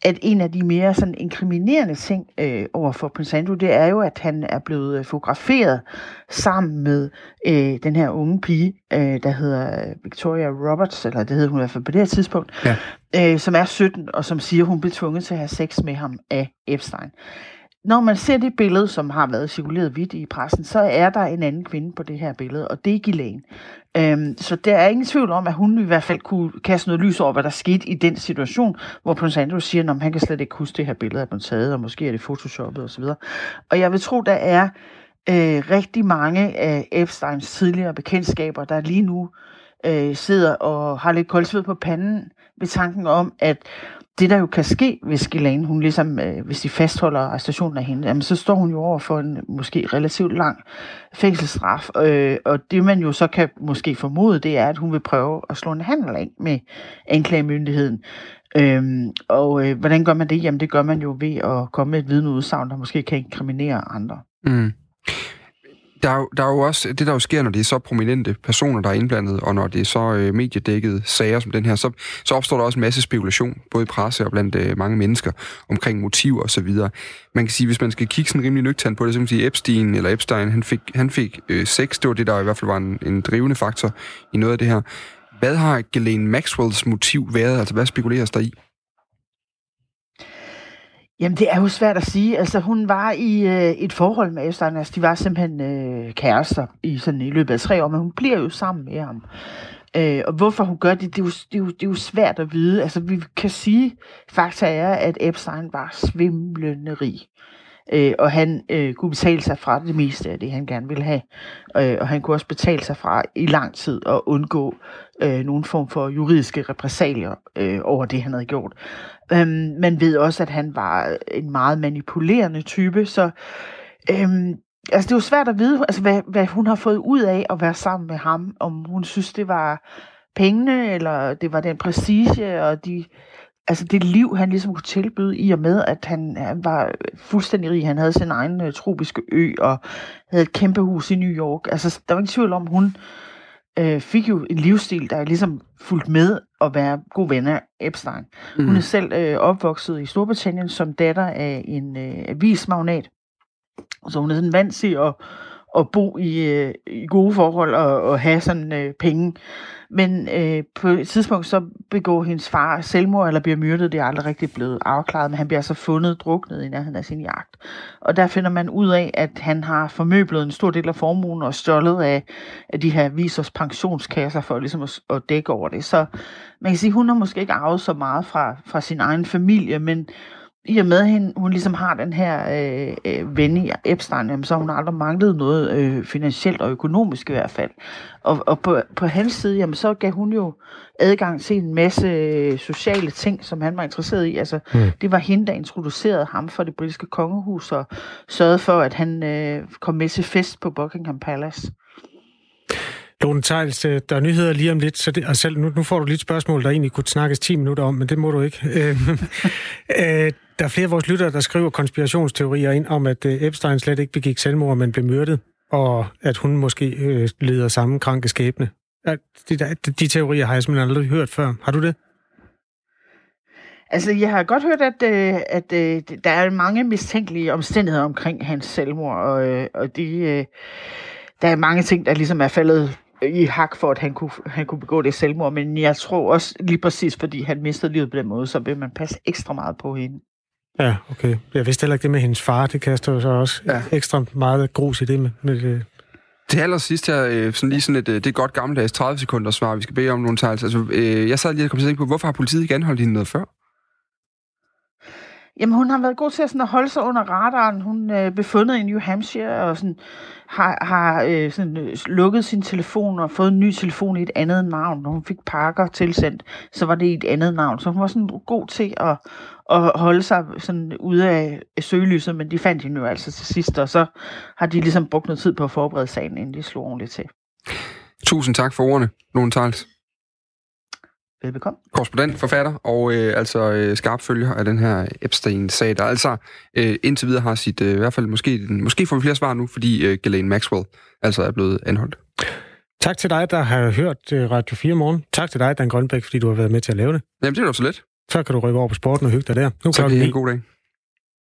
at en af de mere sådan inkriminerende ting øh, over for Prince Andrew, det er jo, at han er blevet øh, fotograferet sammen med øh, den her unge pige, øh, der hedder Victoria Roberts, eller det hedder hun i hvert fald på det her tidspunkt, ja. øh, som er 17, og som siger, hun blev tvunget til at have sex med ham af Epstein når man ser det billede, som har været cirkuleret vidt i pressen, så er der en anden kvinde på det her billede, og det er Ghislaine. Øhm, så der er ingen tvivl om, at hun i hvert fald kunne kaste noget lys over, hvad der skete i den situation, hvor Prince Andrew siger, at han kan slet ikke huske det her billede, at man taget, og måske er det photoshoppet osv. Og jeg vil tro, der er øh, rigtig mange af Epsteins tidligere bekendtskaber, der lige nu øh, sidder og har lidt koldsved på panden ved tanken om, at det, der jo kan ske, hvis Ghislaine, hun ligesom, øh, hvis de fastholder arrestationen af hende, jamen, så står hun jo over for en måske relativt lang fængselsstraf. Øh, og det, man jo så kan måske formode, det er, at hun vil prøve at slå en handel af med anklagemyndigheden. Øhm, og øh, hvordan gør man det? Jamen, det gør man jo ved at komme med et vidneudsagn, der måske kan inkriminere andre. Mm der er, der er jo også, det der jo sker, når det er så prominente personer, der er indblandet, og når det er så øh, mediedækkede sager som den her, så, så opstår der også en masse spekulation, både i presse og blandt øh, mange mennesker, omkring motiver og så videre. Man kan sige, hvis man skal kigge sådan rimelig nøgternt på det, så kan man sige, Epstein eller Epstein, han fik, han fik øh, sex, det var det, der i hvert fald var en, en drivende faktor i noget af det her. Hvad har Ghislaine Maxwells motiv været? Altså, hvad spekuleres der i? Jamen, det er jo svært at sige. Altså, hun var i øh, et forhold med Epstein. Altså, de var simpelthen øh, kærester i, sådan, i løbet af tre år, men hun bliver jo sammen med ham. Øh, og hvorfor hun gør det, det er, jo, det, er jo, det er jo svært at vide. Altså, vi kan sige, fakta er, at Epstein var svimlende rig. Øh, og han øh, kunne betale sig fra det meste af det, han gerne ville have. Øh, og han kunne også betale sig fra i lang tid at undgå øh, nogen form for juridiske repressalier øh, over det, han havde gjort. Øhm, man ved også, at han var øh, en meget manipulerende type, så øhm, altså, det er jo svært at vide, altså, hvad, hvad hun har fået ud af at være sammen med ham. Om hun synes, det var pengene, eller det var den præcise, og de, altså det liv, han ligesom kunne tilbyde, i og med, at han, han var fuldstændig rig. Han havde sin egen uh, tropiske ø, og havde et kæmpe hus i New York. Altså, der var ingen tvivl om, hun øh, fik jo en livsstil, der er ligesom fulgt med at være god ven af Epstein. Mm. Hun er selv øh, opvokset i Storbritannien som datter af en øh, avismagnat. Så hun er sådan vant til at, at bo i, øh, i gode forhold og, og have sådan øh, penge. Men øh, på et tidspunkt så begår hendes far selvmord eller bliver myrdet. Det er aldrig rigtig blevet afklaret, men han bliver så fundet druknet i nærheden af sin jagt. Og der finder man ud af, at han har formøblet en stor del af formuen og stjålet af, af de her visers pensionskasser for ligesom at, at dække over det. Så man kan sige, at hun har måske ikke arvet så meget fra, fra sin egen familie, men i og med, at hun, hun ligesom har den her øh, øh, ven i Epstein, jamen, så har hun aldrig manglet noget øh, finansielt og økonomisk i hvert fald. Og, og på, på hans side, jamen, så gav hun jo adgang til en masse øh, sociale ting, som han var interesseret i. Altså, mm. Det var hende, der introducerede ham for det britiske kongehus og sørgede for, at han øh, kom med til fest på Buckingham Palace. Lone Tejls, øh, der er nyheder lige om lidt, så det, og selv, nu, nu får du lige et spørgsmål, der egentlig kunne snakkes 10 minutter om, men det må du ikke. øh, [laughs] der er flere af vores lyttere, der skriver konspirationsteorier ind om, at øh, Epstein slet ikke begik selvmord, men blev myrdet, og at hun måske øh, leder samme kranke skæbne. De, de, de teorier har jeg simpelthen aldrig hørt før. Har du det? Altså, jeg har godt hørt, at, øh, at, at der er mange mistænkelige omstændigheder omkring hans selvmord, og, og de, der er mange ting, der ligesom er faldet i hak for, at han kunne, han kunne begå det selvmord, men jeg tror også lige præcis, fordi han mistede livet på den måde, så vil man passe ekstra meget på hende. Ja, okay. Jeg vidste heller ikke det med hendes far. Det kaster jo så også ja. ekstra meget grus i det med, med det. Til allersidst her, øh, sådan lige sådan et, øh, det er godt gammeldags 30 sekunder svar, vi skal bede om nogle tegl. Altså, øh, jeg sad lige og kom til at tænke på, hvorfor har politiet ikke anholdt hende noget før? Jamen, hun har været god til at, sådan, at holde sig under radaren. Hun er øh, befundet i New Hampshire og sådan, har, har øh, sådan, øh, lukket sin telefon og fået en ny telefon i et andet navn. Når hun fik pakker tilsendt, så var det i et andet navn. Så hun var sådan god til at, at holde sig sådan ude af søgelyset, men de fandt hende jo altså til sidst, og så har de ligesom brugt noget tid på at forberede sagen, inden de slog ordentligt til. Tusind tak for ordene, Lone Tals. Velbekomme. Korrespondent, forfatter og øh, altså øh, skarp følger af den her Epstein-sag, der altså øh, indtil videre har sit, øh, i hvert fald måske, måske får vi flere svar nu, fordi øh, Ghislaine Maxwell altså er blevet anholdt. Tak til dig, der har hørt øh, Radio 4 morgen. Tak til dig, Dan Grønbæk, fordi du har været med til at lave det. Jamen, det er jo så let. Så kan du rykke over på sporten og hygge dig der. Nu så kan I en god dag.